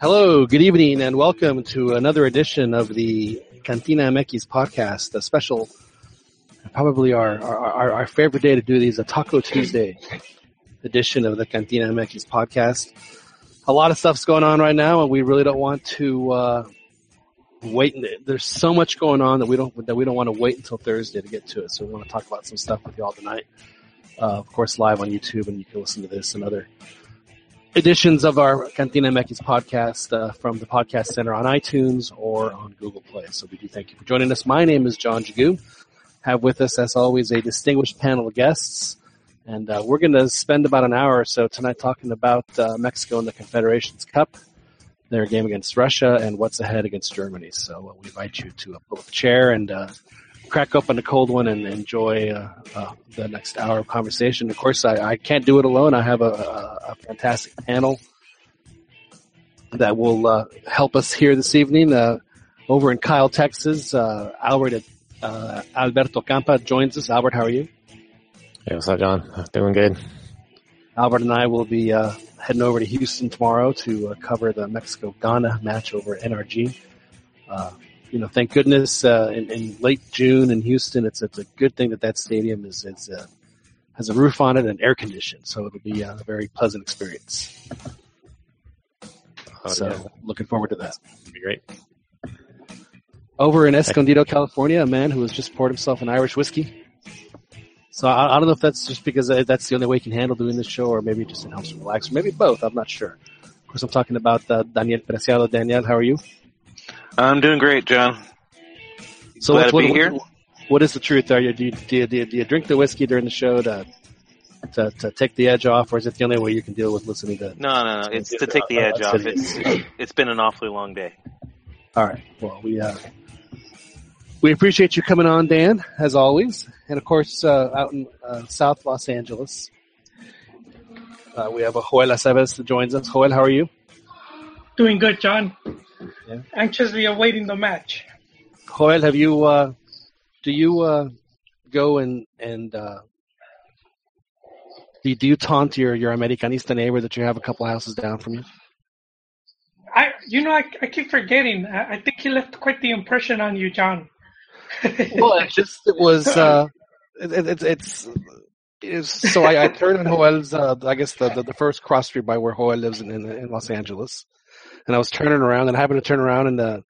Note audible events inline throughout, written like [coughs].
Hello, good evening, and welcome to another edition of the Cantina MX podcast, a special, probably our, our, our favorite day to do these, a Taco Tuesday [laughs] edition of the Cantina MX podcast. A lot of stuff's going on right now, and we really don't want to uh, wait. There's so much going on that we don't that we don't want to wait until Thursday to get to it. So we want to talk about some stuff with y'all tonight. Uh, of course, live on YouTube, and you can listen to this and other editions of our Cantina MX podcast uh, from the Podcast Center on iTunes or on Google Play. So we do thank you for joining us. My name is John Jagu. Have with us, as always, a distinguished panel of guests. And uh, we're going to spend about an hour or so tonight talking about uh, Mexico and the Confederations Cup, their game against Russia, and what's ahead against Germany. So uh, we invite you to pull up a chair and uh, crack open a cold one and enjoy uh, uh, the next hour of conversation. Of course, I, I can't do it alone. I have a, a, a fantastic panel that will uh, help us here this evening. Uh, over in Kyle, Texas, uh, Albert uh, Alberto Campa joins us. Albert, how are you? Hey, what's up, John? Doing good. Albert and I will be heading over to Houston tomorrow to cover the Mexico Ghana match over NRG you know, thank goodness uh, in, in, late June in Houston, it's it's a good thing that that stadium is is uh, has a roof on it and air conditioned, so it'll be a very pleasant experience. Oh, so yeah. looking forward to that. It'll be great. Over in Escondido, California, a man who has just poured himself an Irish whiskey. So I, I, don't know if that's just because that's the only way he can handle doing this show, or maybe just it helps him relax, or maybe both. I'm not sure. Of course, I'm talking about uh, Daniel Preciado. Daniel, how are you? I'm doing great, John. So Glad what, to be here. What is the truth? Are you do, you do you, do you do you drink the whiskey during the show to to to take the edge off, or is it the only way you can deal with listening to? No, no, no. It's to take the edge off. It's it's been an awfully long day. All right. Well, we uh, we appreciate you coming on, Dan, as always, and of course uh, out in uh, South Los Angeles, uh, we have a Joel Aceves that joins us. Joel, how are you? Doing good, John. Yeah. Anxiously awaiting the match. Joel, have you? Uh, do you uh, go and and uh, do, you, do you taunt your your Americanista neighbor that you have a couple houses down from you? I, you know, I, I keep forgetting. I, I think he left quite the impression on you, John. [laughs] well, it just it was. Uh, it, it, it's it's so I, I turned on Joel's. Uh, I guess the, the, the first cross street by where Joel lives in, in, in Los Angeles, and I was turning around and I happened to turn around in the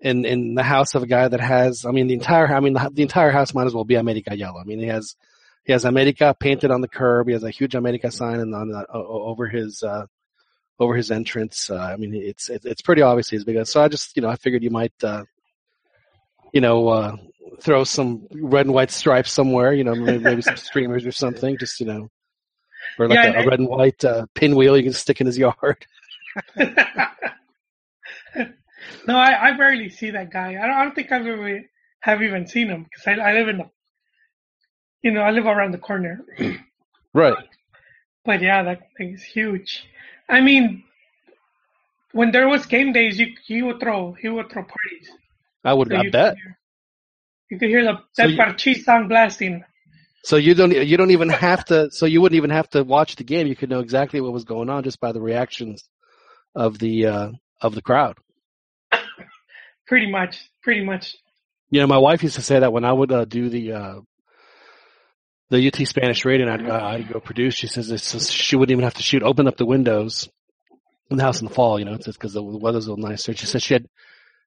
in in the house of a guy that has I mean the entire I mean the, the entire house might as well be America yellow. I mean he has he has America painted on the curb. He has a huge America sign and on uh, over his uh, over his entrance. Uh, I mean it's it, it's pretty obvious he's big. So I just you know I figured you might uh, you know uh, throw some red and white stripes somewhere. You know maybe, maybe some streamers or something. Just you know or like yeah, a, a, red and white uh, pinwheel you can stick in his [laughs] yard. [laughs] no, I, I rarely see that guy. I don't, I don't think I've ever have even seen him because I, I live in the, you know, I live around the corner. [clears throat] right. But yeah, that thing is huge. I mean, when there was game days, you he would throw he would throw parties. I would. So I bet. Could hear, you could hear the that so song blasting. So you don't you don't even have to. So you wouldn't even have to watch the game. You could know exactly what was going on just by the reactions of the uh, of the crowd. [coughs] Pretty much, pretty much. You know, my wife used to say that when I would uh, do the uh, the UT Spanish rating, I'd, uh, I'd go produce. She says it's, she wouldn't even have to shoot. Open up the windows in the house in the fall. You know, it's because the weather's a little nicer. She said she had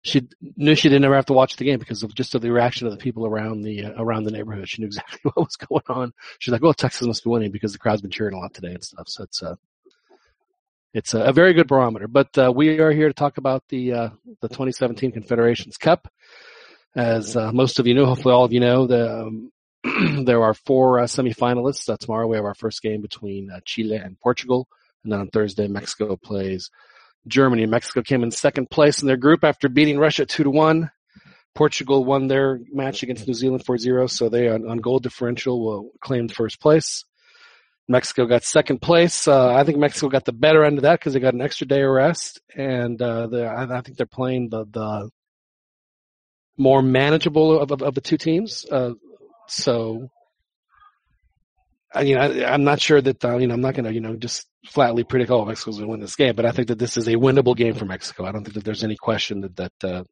she knew she didn't ever have to watch the game because of just of the reaction of the people around the uh, around the neighborhood. She knew exactly [laughs] what was going on. She's like, "Well, Texas must be winning because the crowd's been cheering a lot today and stuff." So it's uh, it's a, a very good barometer. But uh, we are here to talk about the uh, the 2017 Confederations Cup. As uh, most of you know, hopefully all of you know, the, um, [clears throat] there are four uh, semifinalists. Uh, tomorrow we have our first game between uh, Chile and Portugal, and then on Thursday Mexico plays Germany. Mexico came in second place in their group after beating Russia two to one. Portugal won their match against New Zealand 4-0, so they on, on goal differential will claim first place. Mexico got second place. Uh, I think Mexico got the better end of that because they got an extra day of rest, and uh, I, I, think they're playing the, the more manageable of, of, of the two teams. Uh, so you know, I, am not sure that uh, you know I'm not going to you know just flatly predict all oh Mexico's going to win this game, but I think that this is a winnable game for Mexico. I don't think that there's any question that that uh,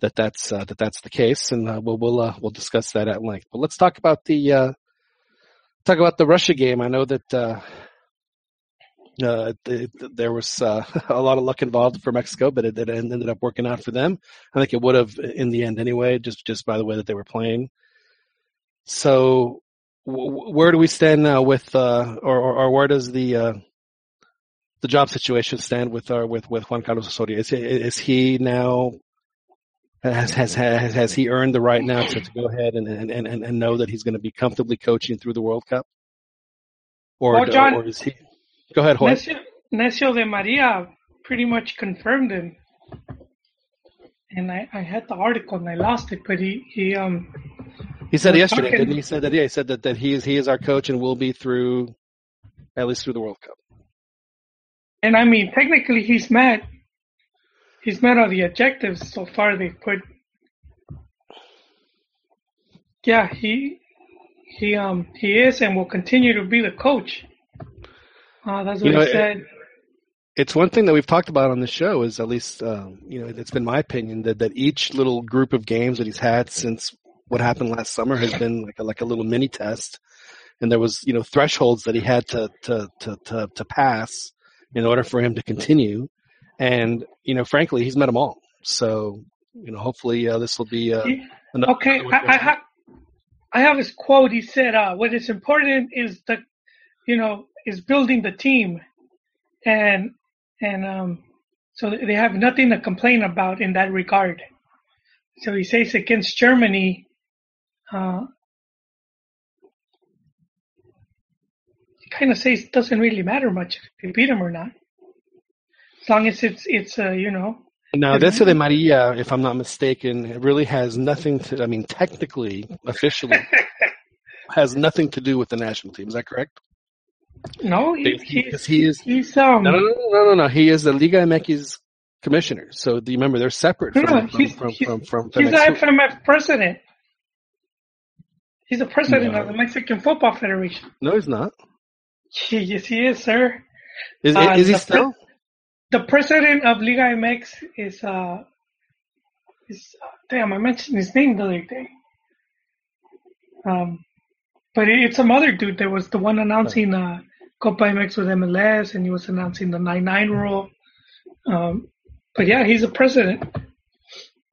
that that's uh, that that's the case, and we'll we'll we'll discuss that at length. But let's talk about the uh, talk about the Russia game. I know that uh, uh, it, there was uh, [laughs] a lot of luck involved for Mexico, but it, it, ended up working out for them. I think it would have in the end anyway, just just by the way that they were playing. So, w- where do we stand now with, uh, or, or, or where does the uh, the job situation stand with our with with Juan Carlos Osorio? Is he, is he now has has has has he earned the right now to, to go ahead and, and, and, and know that he's going to be comfortably coaching through the World Cup? Or, well, John, or is he? Go ahead, Jorge. Decio, Decio de Maria pretty much confirmed him, and I, I had the article and I lost it, but he he um he said yesterday, talking, didn't he? he? Said that yeah, he said that, that he is he is our coach and will be through at least through the World Cup. And I mean, technically, he's met he's met all the objectives so far. They put yeah, he he um he is and will continue to be the coach. Uh, that's what you know, he said. It, it's one thing that we've talked about on the show is at least um, you know it's been my opinion that that each little group of games that he's had since what happened last summer has been like a, like a little mini test, and there was you know thresholds that he had to to to to, to pass in order for him to continue, and you know frankly he's met them all. So you know hopefully uh, this will be uh, okay. I, I, ha- I have his quote. He said, uh, "What is important is the you know is building the team, and and um, so they have nothing to complain about in that regard." So he says against Germany, uh, he kind of says it doesn't really matter much if you beat him or not, as long as it's it's uh, you know. Now, Decio de Maria, if I'm not mistaken, it really has nothing to. I mean, technically, officially, [laughs] has nothing to do with the national team. Is that correct? No, he, because he, he, is. He's um. No, no, no, no, no, no. He is the Liga MX commissioner. So do you remember they're separate from no, from, from, he's, from, from, from, He's the FMF president. He's the president no. of the Mexican Football Federation. No, he's not. Yes, he is, sir. Is, uh, is he still? The president of Liga MX is uh is uh, damn I mentioned his name the other day. Um, but it, it's some other dude that was the one announcing uh Copa MX with MLS, and he was announcing the nine nine rule. Um, but yeah, he's a president.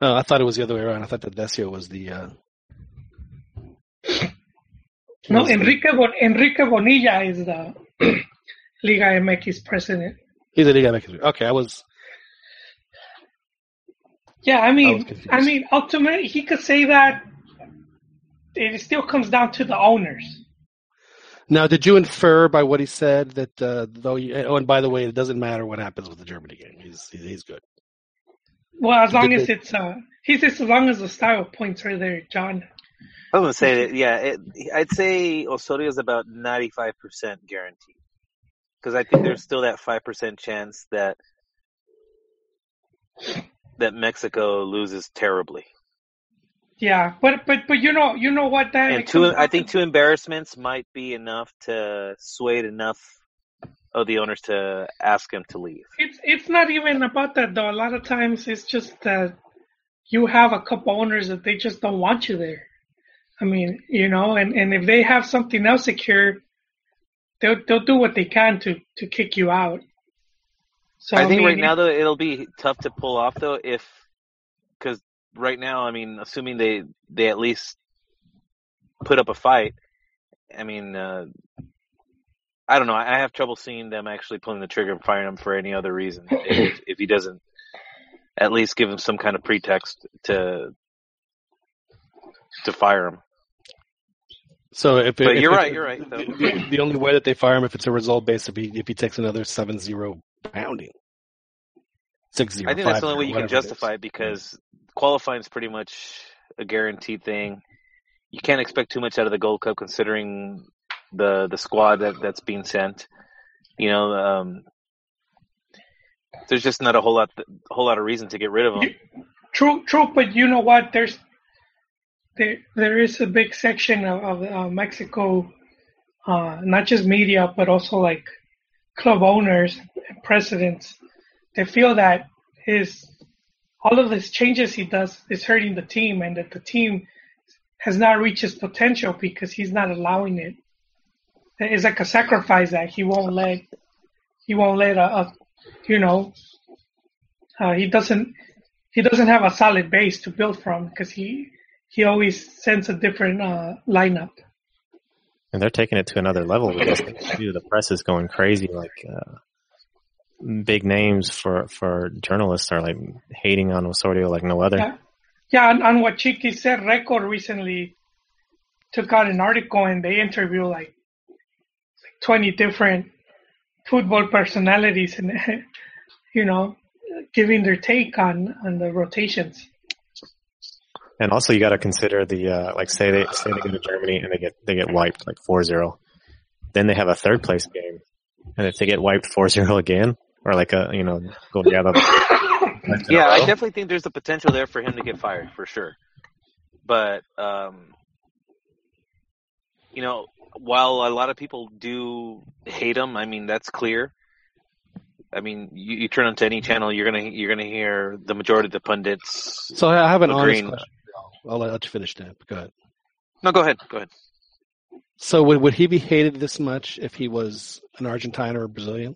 Oh, I thought it was the other way around. I thought that Decio was the. Uh, no, Enrique Bon- Enrique Bonilla is the [clears throat] Liga MX president. He's a Liga MX. Okay, I was. Yeah, I mean, I, I mean, ultimately, he could say that. It still comes down to the owners. Now, did you infer by what he said that uh, though? He, oh, and by the way, it doesn't matter what happens with the Germany game. He's he's good. Well, as long as it's uh, he says as long as the style points are there, John. I was gonna say that, yeah. It, I'd say Osorio is about ninety-five percent guaranteed because I think there's still that five percent chance that that Mexico loses terribly. Yeah, but but but you know you know what that and two I think two embarrassments might be enough to sway enough of the owners to ask him to leave. It's it's not even about that though. A lot of times it's just that you have a couple owners that they just don't want you there. I mean, you know, and, and if they have something else secure, they'll they'll do what they can to to kick you out. So I think mean, right now though it'll be tough to pull off though if because right now I mean assuming they they at least put up a fight. I mean, uh, I don't know. I have trouble seeing them actually pulling the trigger and firing him for any other reason if, if [laughs] he doesn't at least give him some kind of pretext to to fire him. So if, but if, you're if, right, you're right. The, the, only way that they fire him if it's a result based if he if he takes another 7-0 pounding. 6-0. I think that's the only way you can justify it, it because qualifying is pretty much a guaranteed thing. You can't expect too much out of the Gold Cup considering the the squad that that's being sent. You know, um, there's just not a whole lot a whole lot of reason to get rid of him. True, true, but you know what? There's there there is a big section of, of uh, Mexico uh, not just media, but also like club owners presidents, they feel that his all of these changes he does is hurting the team, and that the team has not reached his potential because he's not allowing it. It's like a sacrifice that he won't let. He won't let a, a you know. Uh, he doesn't. He doesn't have a solid base to build from because he he always sends a different uh, lineup. And they're taking it to another level because the press is going crazy. Like uh, big names for for journalists are like hating on Osorio like no other. Yeah, yeah on, on what Chiqui said, Record recently took out an article and they interview like, like 20 different football personalities and [laughs] you know giving their take on on the rotations. And also, you got to consider the uh, like say they say they go to Germany and they get they get wiped like 4-0. Then they have a third place game, and if they get wiped 4-0 again, or like a you know go together. [coughs] yeah, I definitely think there's the potential there for him to get fired for sure. But um, you know, while a lot of people do hate him, I mean that's clear. I mean, you, you turn onto any channel, you're gonna you're gonna hear the majority of the pundits. So I have an agreeing. honest question. I'll let you finish that. Go ahead. No, go ahead. Go ahead. So would would he be hated this much if he was an Argentine or a Brazilian?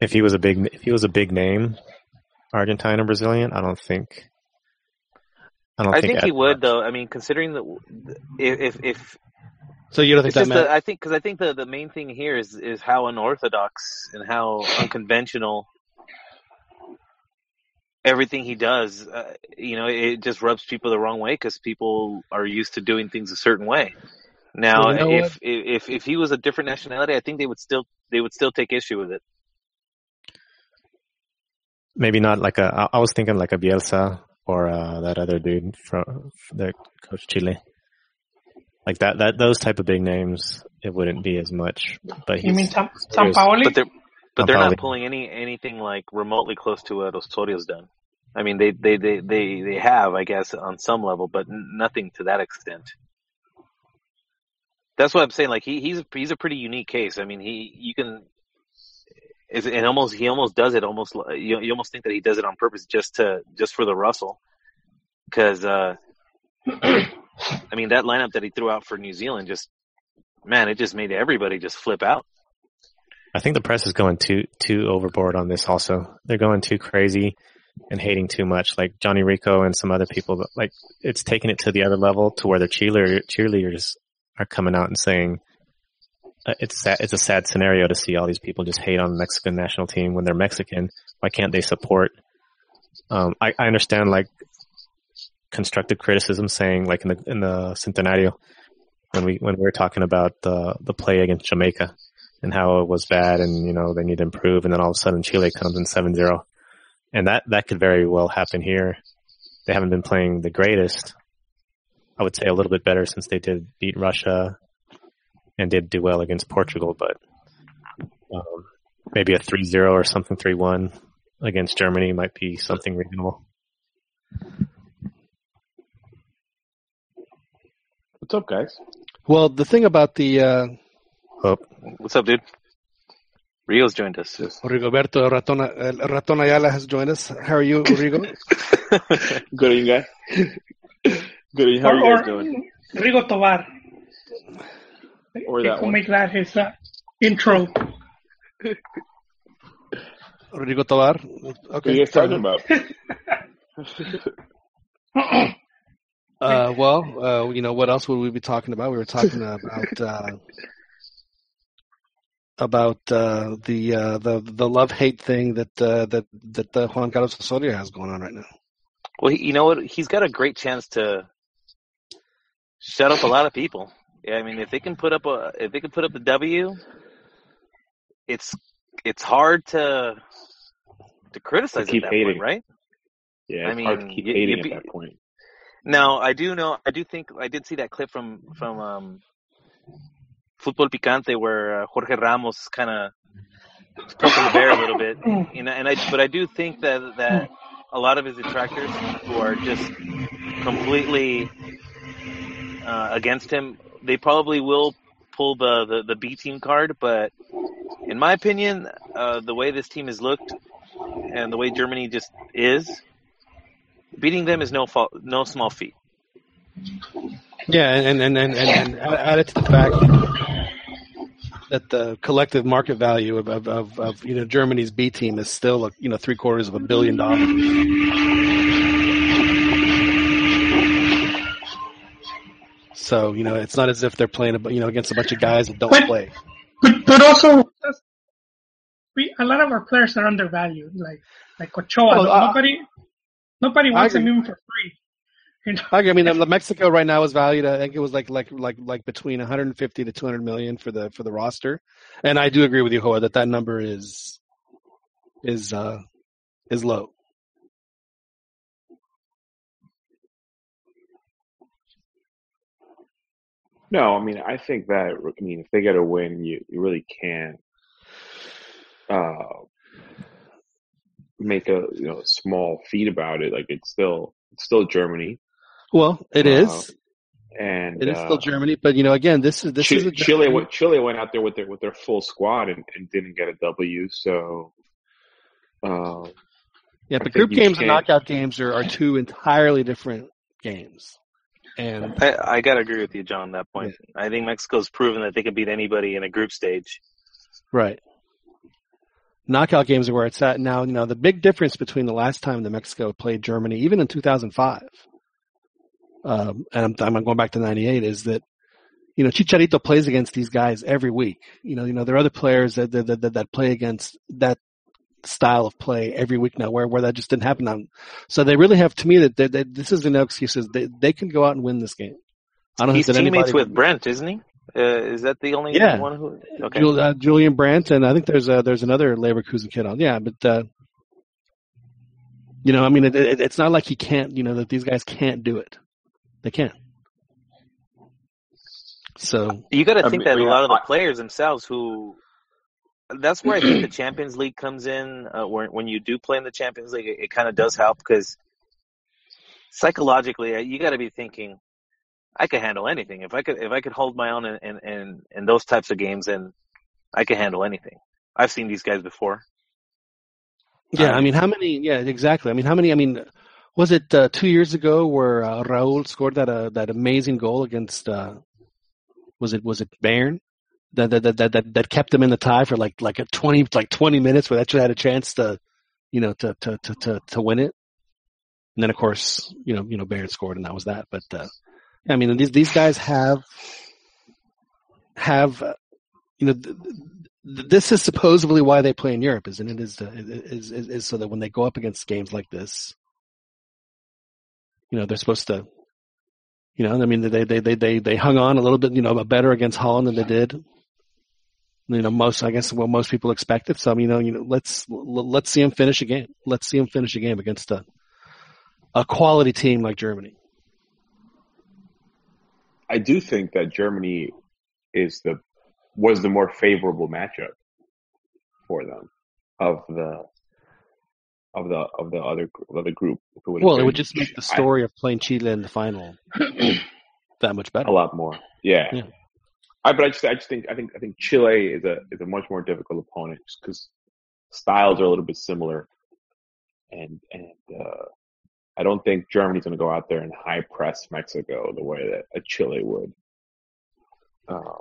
If he was a big if he was a big name, Argentine or Brazilian, I don't think. I don't I think, think he would much. though. I mean, considering the if if so you don't think that the, I think because I think the the main thing here is is how unorthodox and how unconventional everything he does, uh, you know, it just rubs people the wrong way because people are used to doing things a certain way. Now, you know if, if if he was a different nationality, I think they would still they would still take issue with it. Maybe not like a. I was thinking like a Bielsa or uh, that other dude from the coach Chile. Like that, that those type of big names, it wouldn't be as much. But you mean Sam, Sampaoli? But they're but they're not pulling any anything like remotely close to what Osorio's done. I mean, they, they, they, they, they have, I guess, on some level, but nothing to that extent. That's what I'm saying. Like he, he's, he's a pretty unique case. I mean, he, you can, is and almost, he almost does it almost, you, you almost think that he does it on purpose just to, just for the Russell. Cause, uh, [clears throat] I mean, that lineup that he threw out for New Zealand just, man, it just made everybody just flip out. I think the press is going too, too overboard on this also. They're going too crazy and hating too much, like Johnny Rico and some other people. But like it's taking it to the other level to where the cheerleader, cheerleaders are coming out and saying uh, it's sad, it's a sad scenario to see all these people just hate on the Mexican national team when they're Mexican. Why can't they support? Um, I, I understand like constructive criticism saying like in the in the Centenario when we when we were talking about the the play against Jamaica and how it was bad and you know they need to improve and then all of a sudden Chile comes in 7-0 and that that could very well happen here. They haven't been playing the greatest. I would say a little bit better since they did beat Russia and did do well against Portugal, but um, maybe a 3-0 or something 3-1 against Germany might be something reasonable. What's up, guys? Well, the thing about the uh, oh. what's up, dude? Rio's joined us. Yes. Rigoberto Ratona, uh, Raton Ayala has joined us. How are you, Rigo? [laughs] Good, you guys. Good, how are you guys doing? Rigo Tobar. Or that one. make that his uh, intro. Rigo Tobar. Okay. What are you guys talking about? [laughs] uh, well, uh, you know, what else would we be talking about? We were talking about uh, about uh, the uh, the the love hate thing that uh, that that uh, Juan Carlos Osorio has going on right now. Well, you know what? He's got a great chance to shut up a lot of people. Yeah, I mean, if they can put up a if they can put up the W, it's it's hard to to criticize to keep hating, point, right? Yeah, I mean, hard to keep you, hating be, at that point. Now, I do know, I do think, I did see that clip from from um, Fútbol Picante where uh, Jorge Ramos kind of poking the bear a little bit, [laughs] you know. And I, but I do think that that a lot of his detractors who are just completely uh, against him. They probably will pull the, the, the B team card, but in my opinion, uh, the way this team has looked and the way Germany just is, beating them is no fault, no small feat. Yeah, and and and and, and added to the fact that the collective market value of, of, of, of, you know Germany's B team is still a, you know three quarters of a billion dollars. So you know it's not as if they're playing you know against a bunch of guys that don't but, play. But but also we a lot of our players are undervalued. Like like Ochoa, well, uh, nobody nobody wants him even for free. I mean, the [laughs] Mexico right now is valued. I think it was like like like like between 150 to 200 million for the for the roster, and I do agree with you, Hoa, that that number is is uh is low. No, I mean, I think that I mean, if they get a win, you you really can't uh, make a you know small feat about it. Like it's still it's still Germany. Well, it uh, is, and it is still uh, Germany. But you know, again, this is this Ch- is a Chile. Went, Chile went out there with their with their full squad and, and didn't get a W. So, uh, yeah, but group games and knockout games are, are two entirely different games. And I, I gotta agree with you, John. On that point, yeah. I think Mexico's proven that they can beat anybody in a group stage. Right. Knockout games are where it's at now. You know, the big difference between the last time that Mexico played Germany, even in 2005, um, and I'm, I'm going back to '98, is that you know Chicharito plays against these guys every week. You know, you know there are other players that that, that, that play against that style of play every week now, where where that just didn't happen. On, so they really have to me that, that, that this is no excuses. They they can go out and win this game. I don't He's teammates with Brandt, isn't he? Uh, is that the only yeah. one who? Okay. Jul, uh, Julian Brandt, and I think there's uh, there's another Leverkusen kid on. Yeah, but uh, you know, I mean, it, it, it's not like he can't. You know, that these guys can't do it. They can't. So you got to think I mean, that a lot of the players themselves who that's where I think the Champions League comes in. Uh, when when you do play in the Champions League, it, it kind of does help because psychologically, uh, you got to be thinking, I could handle anything. If I could, if I could hold my own in in, in, in those types of games, and I could handle anything. I've seen these guys before. Yeah, um, I mean, how many? Yeah, exactly. I mean, how many? I mean, was it uh, two years ago where uh, Raul scored that uh, that amazing goal against? Uh, was it was it Bayern? That, that that that that kept them in the tie for like like a twenty like twenty minutes, where they actually had a chance to, you know, to to to to, to win it. And then of course, you know, you know, Bayern scored, and that was that. But uh, I mean, these these guys have have uh, you know. Th- this is supposedly why they play in Europe, isn't it? Is, is, is, is so that when they go up against games like this, you know, they're supposed to, you know, I mean, they, they, they, they, they hung on a little bit, you know, better against Holland than they did. You know, most, I guess, what most people expected. So, you know, you know, let's, let's see them finish a game. Let's see them finish a game against a, a quality team like Germany. I do think that Germany is the, was the more favorable matchup for them of the of the of the other of the group. It well, it would just make the story I, of playing Chile in the final [clears throat] that much better. A lot more, yeah. yeah. I, but I just I just think I think I think Chile is a is a much more difficult opponent because styles are a little bit similar, and and uh, I don't think Germany's going to go out there and high press Mexico the way that a Chile would. Um,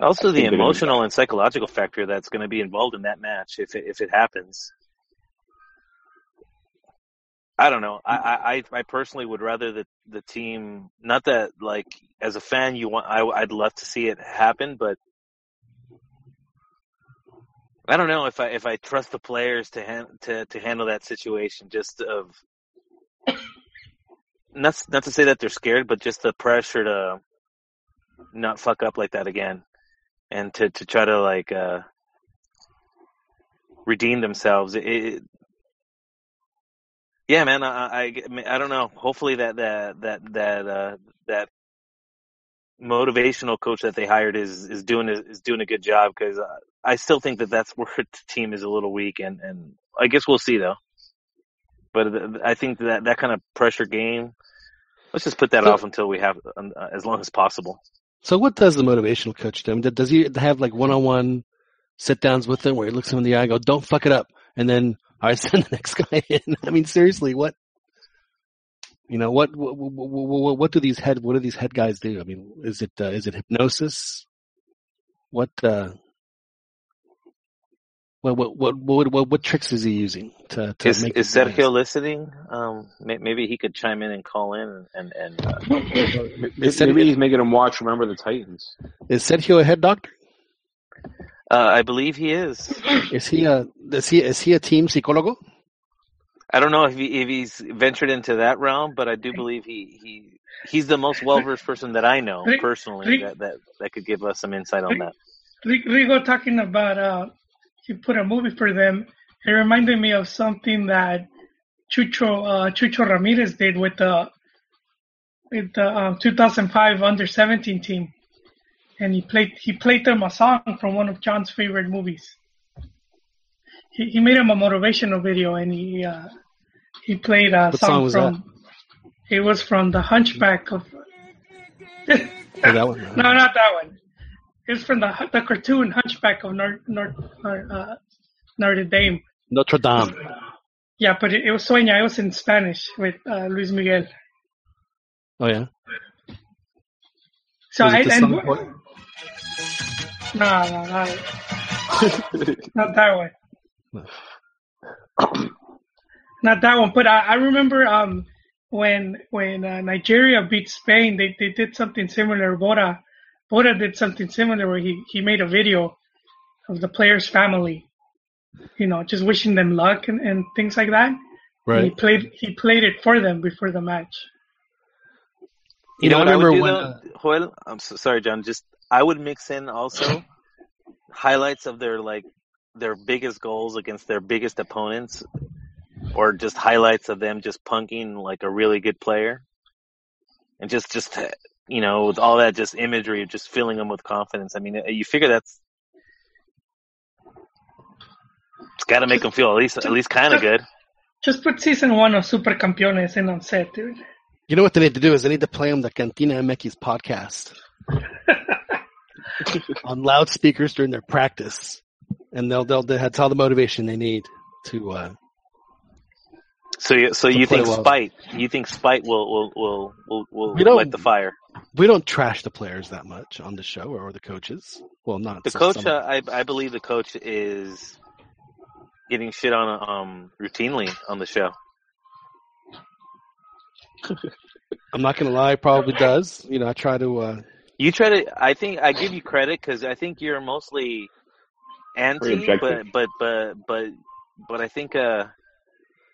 also, the emotional and psychological factor that's going to be involved in that match if it, if it happens. I don't know. I, I I personally would rather the the team. Not that like as a fan, you want. I I'd love to see it happen, but I don't know if I if I trust the players to han- to to handle that situation. Just of not not to say that they're scared, but just the pressure to not fuck up like that again, and to to try to like uh redeem themselves. It, it, yeah, man. I, I, I don't know. Hopefully that that that that uh, that motivational coach that they hired is is doing is doing a good job because uh, I still think that that's [laughs] where the team is a little weak and and I guess we'll see though. But I think that that kind of pressure game Let's just put that so, off until we have um, uh, as long as possible. So, what does the motivational coach do? Does he have like one-on-one sit downs with them where he looks him in the eye, and go, "Don't fuck it up," and then I [laughs] send the next guy in? I mean, seriously, what? You know what, what? What, what, do these head? What do these head guys do? I mean, is it uh, is it hypnosis? What? Uh, what, what what what what what tricks is he using to, to is, make? Is Sergio nice? listening? Um, maybe he could chime in and call in and and. Uh, maybe he's making him watch. Remember the Titans. Is Sergio a head doctor? Uh, I believe he is. Is he a is he is he a team psicólogo? I don't know if he if he's ventured into that realm, but I do believe he he he's the most well versed person that I know personally that, that that could give us some insight on that. Rigo talking about uh he put a movie for them. It reminded me of something that Chucho uh, Chucho Ramirez did with the with the um, 2005 under 17 team, and he played he played them a song from one of John's favorite movies. He he made him a motivational video, and he uh, he played a what song, song from. That? It was from the Hunchback of. oh, that one. [laughs] no, not that one. It's from the the cartoon Hunchback of Notre Notre uh, Notre Dame. Notre Dame. Yeah, but it, it was Sueña. It was in Spanish with uh, Luis Miguel. Oh yeah. So I and no, no, no, not that one. [laughs] not that one. But I, I remember um when when uh, Nigeria beat Spain, they they did something similar. Bora Bora did something similar where he, he made a video of the player's family, you know, just wishing them luck and, and things like that. Right. And he played he played it for them before the match. You, you know, what I would do when, though, uh, Joel? I'm so, sorry, John. Just I would mix in also highlights of their like their biggest goals against their biggest opponents, or just highlights of them just punking like a really good player, and just just you know, with all that just imagery, of just filling them with confidence. I mean, uh, you figure that's it's got to make them feel at least at least kind of good. Just put season one of Super Campeones in on set, dude. You know what they need to do is they need to play them the Cantina MX podcast [laughs] [laughs] on loudspeakers during their practice, and they'll they'll that's all the motivation they need to uh, so, you, so you think well. spite? You think spite will will will will, will we light the fire? We don't trash the players that much on the show or the coaches. Well, not the coach. Uh, I I believe the coach is getting shit on um routinely on the show. [laughs] I'm not gonna lie, probably does. You know, I try to. uh You try to. I think I give you credit because I think you're mostly anti, but but but but but I think uh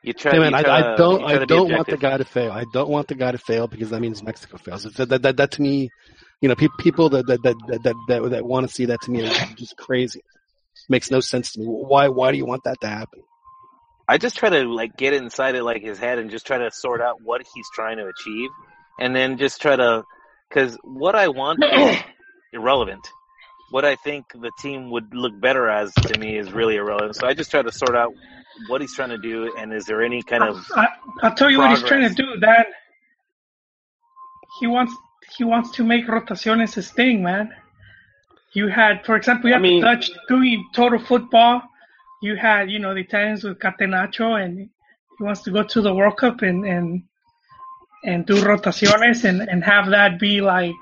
you try. Hey man, you try I, I, don't. I don't want the guy to fail. I don't want the guy to fail because that means Mexico fails. That that that, that to me, you know, pe- people that that that that that, that want to see that to me is just crazy. Makes no sense to me. Why why do you want that to happen? I just try to like get inside it like his head and just try to sort out what he's trying to achieve, and then just try to, because what I want is [coughs] irrelevant. What I think the team would look better as to me is really irrelevant. So I just try to sort out what he's trying to do, and is there any kind of? I, will tell you progress? what he's trying to do. That he wants he wants to make rotaciones his thing, man. You had, for example, you had I mean, the Dutch doing total football. You had, you know, the Italians with Catenaccio, and he wants to go to the World Cup and and and do rotaciones and and have that be like,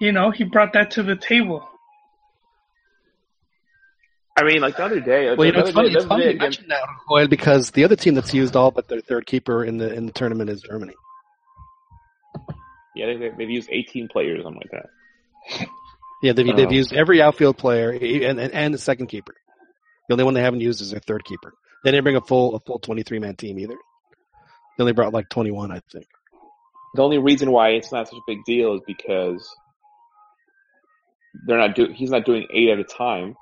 you know, he brought that to the table. I mean, like the other day. Well, you know, it's funny. Day, it's funny you mention that, Joel, because the other team that's used all but their third keeper in the in the tournament is Germany. Yeah, they, they've used 18 players, something like that. Yeah, they've, they've used every outfield player and, and and the second keeper. The only one they haven't used is their third keeper. They didn't bring a full a full 23 man team either. They only brought like 21, I think. The only reason why it's not such a big deal is because they're not do. He's not doing eight at a time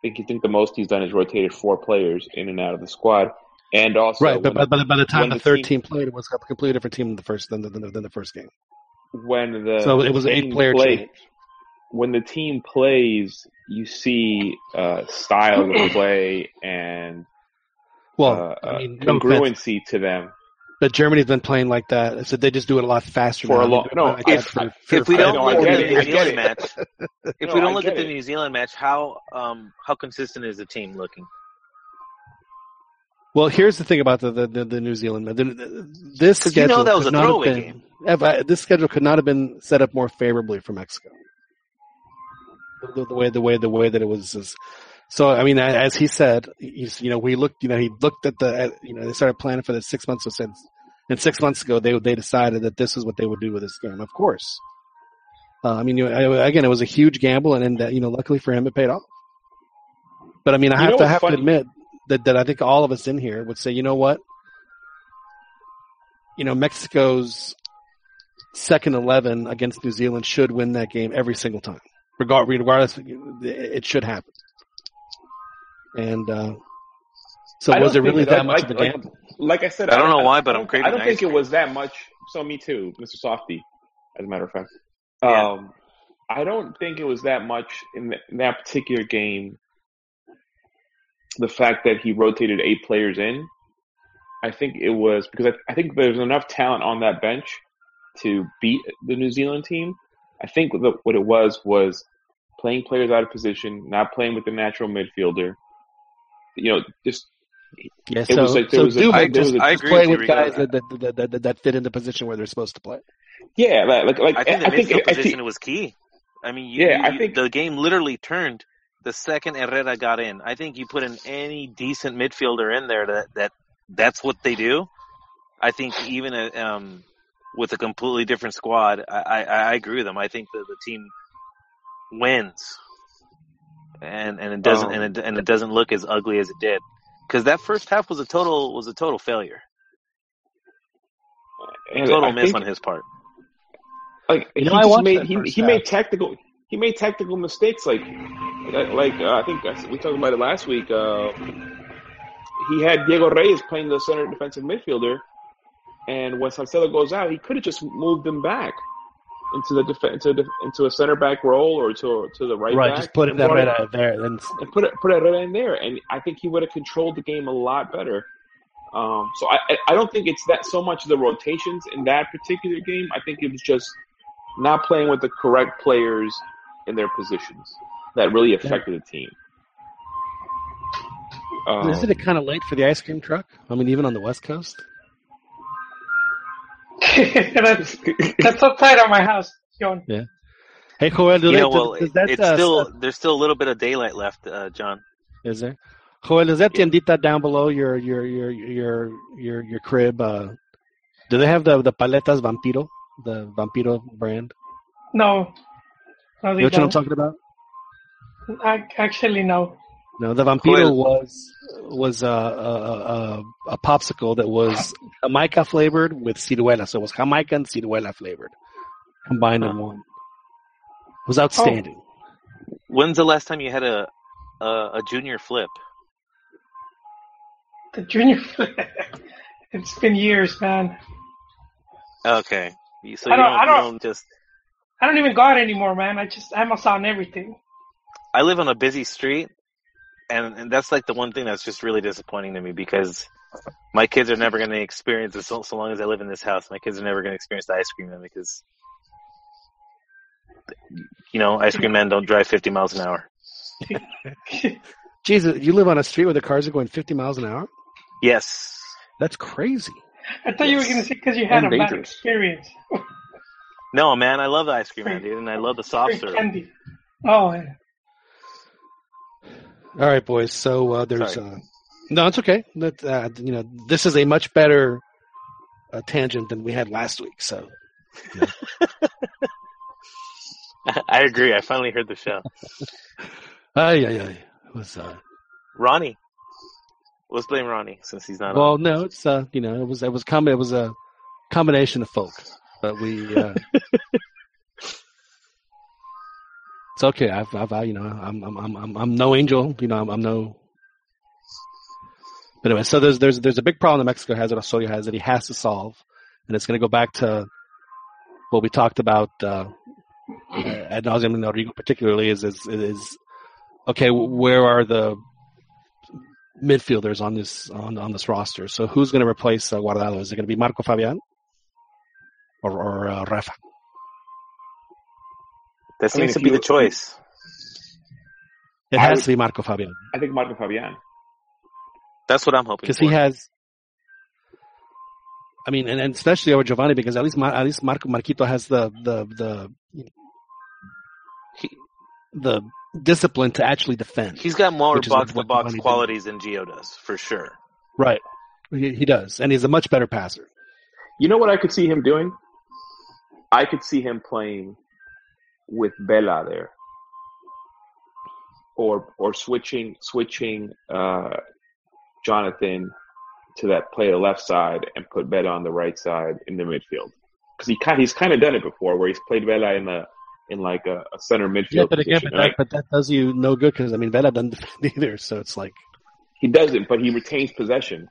I think you think the most he's done is rotated four players in and out of the squad, and also right. But, but, by the time the, the third team, team, played, it was a completely different team than the first than the, than the, than the first game. When the so it was eight player play, change. When the team plays, you see uh, style of play and well, uh, I mean, congruency no to them. But Germany's been playing like that, so they just do it a lot faster. For now. a long, no, if, for, for, if we don't look at the New Zealand match, if no, we don't look at the New Zealand match, how um how consistent is the team looking? Well, here's the thing about the the, the, the New Zealand. The, this schedule you know that was a throwaway been, game. This schedule could not have been set up more favorably for Mexico. The, the way the way the way that it was. So I mean, as he said, he's, you know, we looked, you know, he looked at the, at, you know, they started planning for the six months or since, and six months ago they they decided that this is what they would do with this game. Of course, uh, I mean, you know, again, it was a huge gamble, and then you know, luckily for him, it paid off. But I mean, I You have to have funny? to admit that that I think all of us in here would say, you know what, you know, Mexico's second eleven against New Zealand should win that game every single time, regard regardless, it should happen. And uh, so, was it really that much of a gamble? Like I said, I don't know why, but I'm craving I don't think it was that much. So me too, Mr. Softee. As a matter of fact, Yeah. um, I don't think it was that much in, th- in that particular game. The fact that he rotated eight players in, I think it was because I, I think there's enough talent on that bench to beat the New Zealand team. I think the, what it was was playing players out of position, not playing with the natural midfielder. You know, just Yeah, so, was like so was a- do I it. just- Just I agree play with with guys Rico. that, that, that, that, that fit in the position where they're supposed to play. yeah, like like, like I think the I think midfield I position think was key. I mean, you, Yeah, you- I think- the game literally turned the second Herrera got in. I think you put in any decent midfielder in there that that that's what they do. I think even uh, um, with a completely different squad, I, I, I agree with them. I think that the team wins, and and it doesn't Um, and it and it doesn't look as ugly as it did because that first half was a total was a total failure, and total I miss think, on his part. like You he know, I just made he, he made tactical he made tactical mistakes like like, like uh, I think we talked about it last week. Uh, he had Diego Reyes playing the center defensive midfielder, and when Salcedo goes out, he could have just moved him back into the def- into, the, into a center back role or to to the right, Right, back. just put and that right out there. Then and put it, put Herrera in there, and I think he would have controlled the game a lot better. Um, so I, I- I don't think it's that so much the rotations in that particular game. I think it was just not playing with the correct players in their positions that really affected the team. Um, isn't it kind of late for the ice cream truck? I mean, even on the West Coast. [laughs] that's that's outside of my house, John. Yeah. Hey, Joel, do You they, know, well, does that, it's uh, still there's still a little bit of daylight left, uh, John. Is there? Joel, is that tiendita down below your your your your your your crib? Uh, do they have the the paletas Vampiro, the Vampiro brand? No, no, You they know what I'm talking about? I, actually, no. No, the Vampiro Joel. was was a, a, a, a popsicle that was Jamaica flavored with ciruela. So it was Jamaica and ciruela flavored combined in one. It was outstanding. Oh. When's the last time you had a a, a junior flip? The junior. [laughs] Flip. it's been years, man. Okay, You- so I don't- don't, I don't- don't just. I don't even go out anymore, man. I just I'm on everything. I live on a busy street, and and that's like the one thing that's just really disappointing to me because my kids are never going to experience this so, so long as I live in this house. My kids are never going to experience the ice cream man because. You know, ice cream men don't drive 50 miles an hour. [laughs] Jesus, you live on a street where the cars are going 50 miles an hour? Yes. That's crazy. I thought you were gonna say because you had And a bad experience. No, man, I love the ice cream man, dude, and I love the soft Free serve. candy. Oh, yeah. All right, boys. So uh, there's uh, no, it's okay. That uh, you know, this is a much better uh, tangent than we had last week. So [laughs] I agree. I finally heard the show. [laughs] uh, yeah, yeah, it was. Uh, Ronnie. Let's blame Ronnie since he's not on. well, no, it's uh, you know, it was it was com- it was a combination of folk, but we. Uh, [laughs] it's okay. I've, I've, I, you know, I'm, I'm, I'm, I'm, no angel. You know, I'm, I'm no. But anyway, so there's, there's, there's a big problem that Mexico has that Osorio has that he has to solve, and it's going to go back to what we talked about uh, ad nauseum in Rodrigo, particularly is, is is okay. Where are the midfielders on this on on this roster. So who's going to replace uh, Guardado? Is it going to be Marco Fabian or, or uh, Rafa? That seems I mean, to be you, the choice. It has would, to be Marco Fabian. I think Marco Fabian. That's what I'm hoping. Because he has. I mean, and, and especially over Giovanni, because at least at least Marco Marquito has the the the he, the discipline to actually defend. He's got more box to box qualities than Gio does, for sure. Right, he, he does, and he's a much better passer. You know what I could see him doing? I could see him playing with Vela there, or or switching switching uh, Jonathan to that play the left side and put Vela on the right side in the midfield because he kind he's kind of done it before where he's played Vela in the in like a, a center midfield. Yeah, but again, but that, but that, does you no good because I mean Vela doesn't [laughs] defend either, so it's like he doesn't, but he retains possession.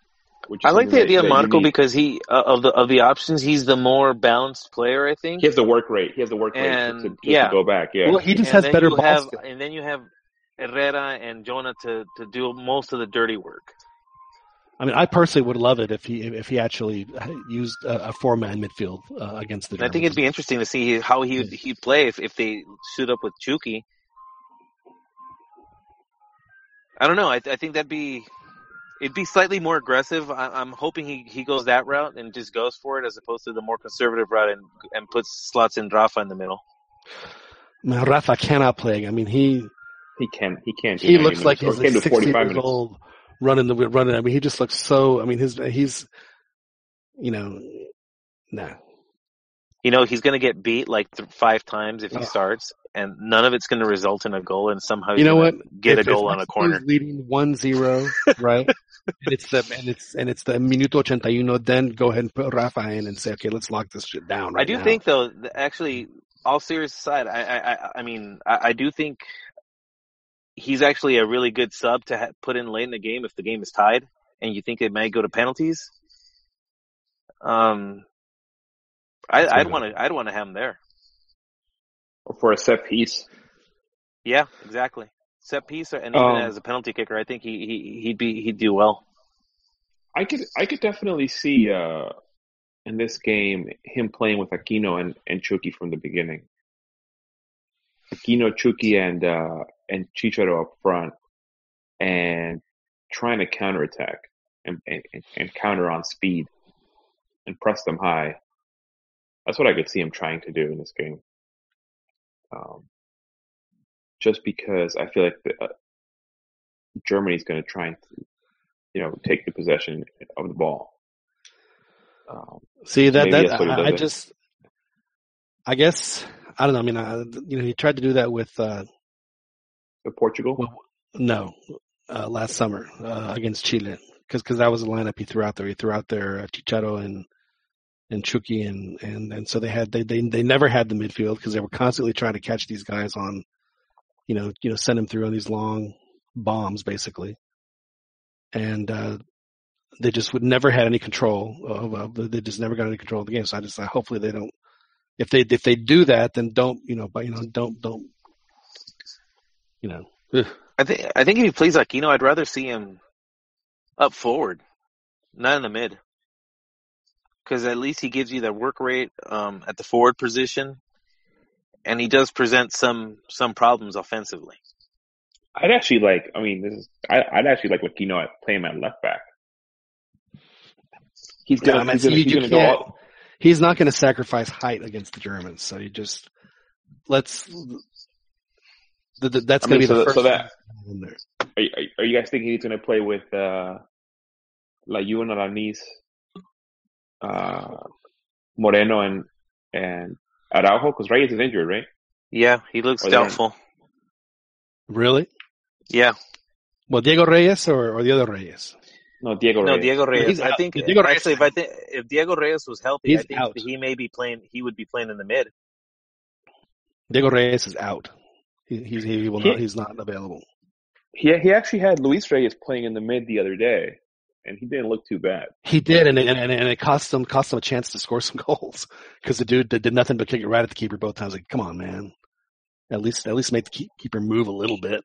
I like the idea of Marco because he uh, of the of the options, he's the more balanced player. I think he has the work rate. He has the work and, rate to, to, yeah. to go back. Yeah, well, he just and has better ball have, And then you have Herrera and Jonah to to do most of the dirty work. I mean, I personally would love it if he if he actually used a, a four man midfield uh, against the. Germans. I think it'd be interesting to see how he would he'd play if, if they suit up with Chucky. I don't know. I, I think that'd be it'd be slightly more aggressive. I, am hoping he, he goes that route and just goes for it as opposed to the more conservative route and and puts slots in Rafa in the middle. Man, Rafa cannot play. I mean, he he can he can't. He looks like he's like 60 years minutes. old running the running. I mean, he just looks so. I mean, his he's, you know, nah. You know, he's going to get beat like th- five times if he oh. starts, and none of it's going to result in a goal. And somehow, you know what? Get if, a goal on a corner. Leading 1-0, [laughs] right? and it's the and it's and it's the minuto 81. Then go ahead and put Rafa in and say, okay, let's lock this shit down. Right I do now. think though, actually, all serious aside, I I I mean, I, I do think he's actually a really good sub to ha- put in late in the game if the game is tied and you think it might go to penalties. Um, I, would want to. I'd want to have him there. Or for a set piece. Yeah, exactly. Set piece, and even um, as a penalty kicker, I think he, he he'd be he'd do well. I could I could definitely see uh, in this game him playing with Aquino and and Chucky from the beginning. Aquino, Chucky, and uh, and Chicharo up front, and trying to counterattack and, and and counter on speed and press them high. That's what I could see him trying to do in this game. Um, just because I feel like the, uh, Germany's going to try and, you know, take the possession of the ball. Um, See that that I, I just, I guess I don't know. I mean, I, you know, he tried to do that with uh, Portugal. Well, no, uh, last summer uh, against Chile, because because that was the lineup he threw out there. He threw out there uh, Chicharo and and Chucky, and and and so they had they they they never had the midfield because they were constantly trying to catch these guys on, you know, you know, send them through on these long bombs basically, and uh, they just would never had any control of, of they just never got any control of the game. So I just hopefully they don't if they if they do that, then don't you know, but you know, don't don't you know. Ugh. I think I think if he plays Aquino, I'd rather see him up forward, not in the mid, because at least he gives you the work rate um, at the forward position, and he does present some some problems offensively. I'd actually like. I mean, this is. I, would actually like Aquino at play him at left back. He's gonna. Yeah, he's gonna, he's gonna go. All, he's not going to sacrifice height against the Germans. So you just let's. The, the, that's going to be so, the first. So that, are, you, are you guys thinking he's going to play with uh, Layún, Alanis, uh, Moreno, and and Araujo? Because Reyes is injured, right? Yeah, he looks or doubtful. Really? Yeah. Well, Diego Reyes or, or the other Reyes? No, Diego Reyes. No, Diego Reyes. I think Diego Reyes. actually, if I think if Diego Reyes was healthy, He's I think out. he may be playing. He would be playing in the mid. Diego Reyes is out. He he, he will he, not. He's not available. He he actually had Luis Reyes playing in the mid the other day, and he didn't look too bad. He did, and and and, it cost him cost him a chance to score some [laughs] goals because the dude did, did nothing but kick it right at the keeper both times. Like, come on, man. At least at least make the keeper move a little bit.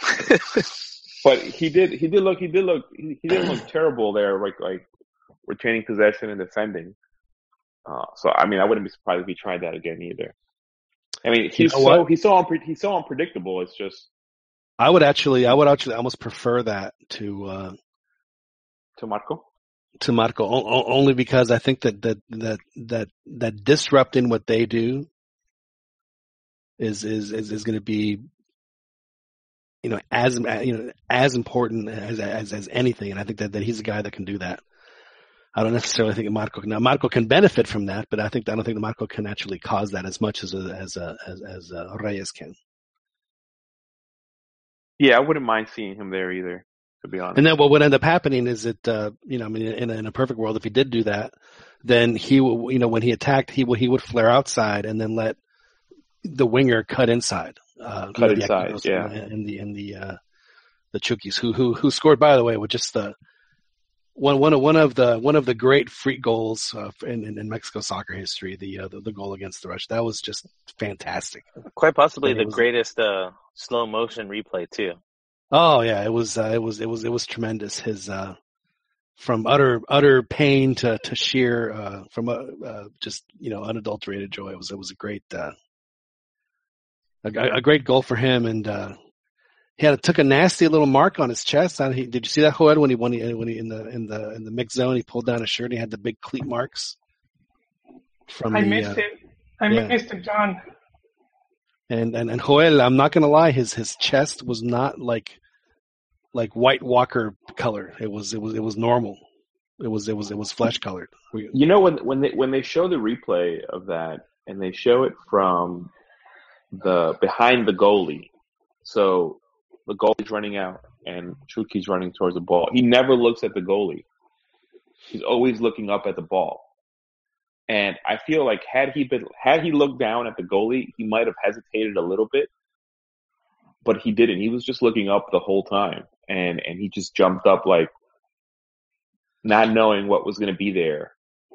[laughs] but he did he did look he did look he, he didn't look [clears throat] terrible there like like retaining possession and defending. Uh, so I mean I wouldn't be surprised if he tried that again either. I mean he's you know so what? he's so unpre- he's so unpredictable. It's just I would actually I would actually almost prefer that to uh, to Marco to Marco only because I think that that that that that disrupting what they do is is is, is going to be you know as you know as important as as as anything, and I think that that he's a guy that can do that. I don't necessarily think Marco now Marco can benefit from that, but I think I don't think Marco can actually cause that as much as as as as uh, Reyes can. Yeah, I wouldn't mind seeing him there either to be honest. And then what would end up happening is that, uh, you know, I mean, in a, in a perfect world, if he did do that, then he, you know, when he attacked, he would, he would flare outside and then let the winger cut inside. Uh, cut inside, yeah. In the, in the, uh, the Chukis who, who, who scored, by the way, with just the, one one of one of the one of the great freak goals uh, in, in, in Mexico soccer history, the, uh, the, the goal against the Rush. That was just fantastic. Quite possibly the greatest uh, slow motion replay too. Oh yeah, it was uh, it was it was it was tremendous. His uh, from utter utter pain to to sheer uh, from a, uh, just you know unadulterated joy. It was it was a great uh, a, a great goal for him, and uh, he had took a nasty little mark on his chest. He, did you see that Joel when he when he when he in the in the in the mix zone he pulled down his shirt and he had the big cleat marks. From I the, missed uh, it. I yeah. missed it, John. And and and Joel, I'm not gonna lie, his his chest was not like like White Walker color. It was it was it was normal. It was it was it was flesh colored. You know when when they when they show the replay of that and they show it from the behind the goalie, so the goalie's running out and Chucky's running towards the ball. He never looks at the goalie. He's always looking up at the ball. And I feel like had he been had he looked down at the goalie, he might have hesitated a little bit. But he didn't. He was just looking up the whole time and and he just jumped up like not knowing what was going to be there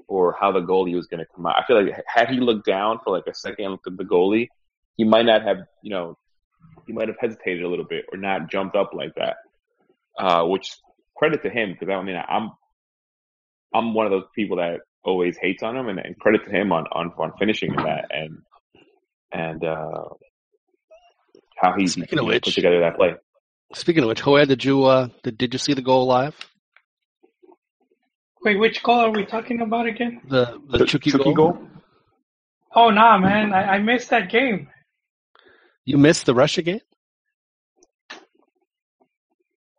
or how the goalie was going to come out. I feel like had he looked down for like a second, looked at the goalie, he might not have, you know, he might have hesitated a little bit or not jumped up like that. Uh, which credit to him because I mean I'm I'm one of those people that always hates on him, and, and credit to him on on on finishing that and and uh, how he, he put together that play. Speaking of which, Joel, did you uh, did, did you see the goal live? Wait, which goal are we talking about again? The the, the Chucky, Chucky goal? goal? Oh nah, man, I, I missed that game. You missed the Russia game?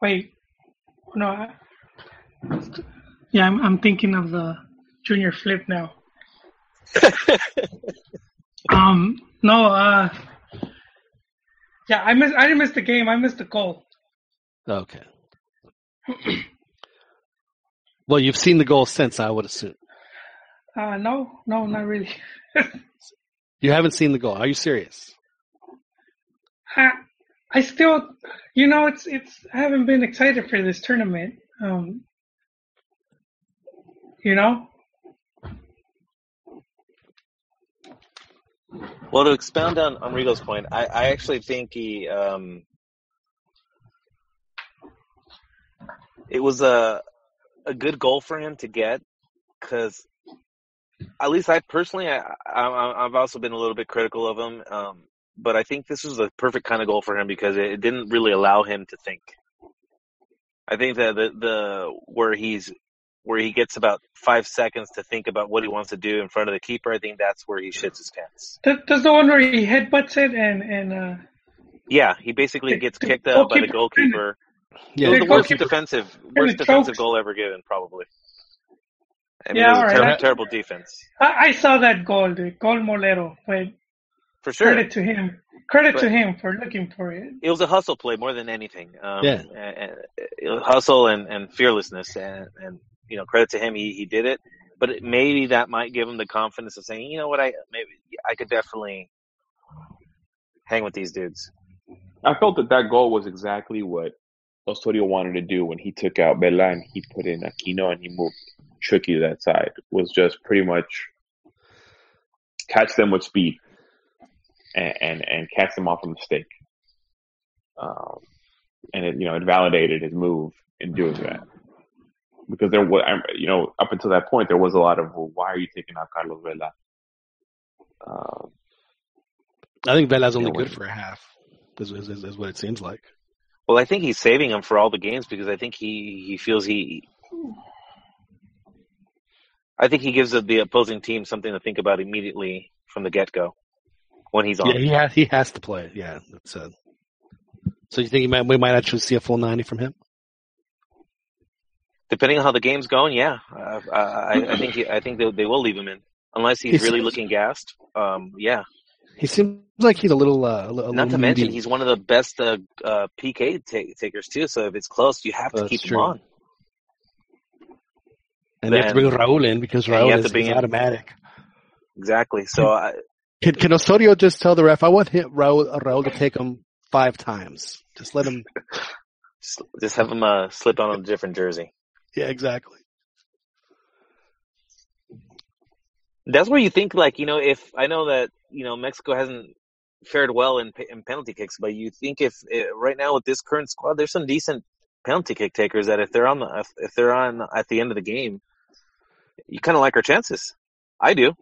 Wait, no. I, yeah, I'm I'm thinking of the junior flip now. [laughs] um, no, uh, yeah, I missed. I didn't miss the game. I missed the goal. Okay. [clears throat] well, you've seen the goal since, I would assume. Uh, no, no, not really. [laughs] you haven't seen the goal. Are you serious? I, I still, you know, it's it's. I haven't been excited for this tournament. Um, you know, Well, to expound on, on Rigo's point, I, I actually think he um, it was a a good goal for him to get because at least I personally I, I have also been a little bit critical of him, um, but I think this was a perfect kind of goal for him because it, it didn't really allow him to think. I think that the the where he's where he gets about five seconds to think about what he wants to do in front of the keeper, I think that's where he shits his pants. Does the one where he headbutts it and and uh, yeah, he basically gets kicked out by the goalkeeper. Yeah, it was the worst defensive worst defensive goal ever given, probably. I mean, yeah, it was a ter- terrible defense. I, I, saw that goal, the goal Molero, but for sure, credit to him. Credit but to him for looking for it. It was a hustle play more than anything. Um, yeah, and, and, hustle and, and fearlessness, and, and you know, credit to him, he, he did it. But it, maybe that might give him the confidence of saying, you know what, I maybe I could definitely hang with these dudes. I felt that that goal was exactly what Osorio wanted to do when he took out Vela and he put in Aquino and he moved Tricky to that side. Was just pretty much catch them with speed and and, and catch them off a mistake. Um, and it you know it validated his move in doing that because there was you know up until that point there was a lot of well, why are you taking out Carlos Vela? Uh, I think Vela's only good for a half. Is, is, is what it seems like. Well, I think he's saving him for all the games because I think he he feels he. I think he gives the opposing team something to think about immediately from the get go when he's on. Yeah, he has he has to play. Yeah, that's uh, so you think might, we might actually see a full ninety from him? Depending on how the game's going, yeah, uh, I, I, think he, I think they, they, will leave him in unless he's, really looking gassed. Um, yeah, he seems like he's a little. Uh, a Not little to mention, he's one of the best uh, uh PK t- takers too. So if it's close, you have to That's keep true. him on. And then, you have to bring Raul in because Raul is, is automatic. Exactly. So I, can, can Osorio just tell the ref, I want him, Raul, Raul to take him five times. Just let him. [laughs] Just, just have him uh, slip on a different jersey. Yeah, exactly. That's where you think, like, you know, if I know that, you know, Mexico hasn't fared well in, in penalty kicks, but you think if it, eh, right now with this current squad, there's some decent penalty kick takers that if they're on the, if they're on at the end of the game, you kind of like our chances. I do.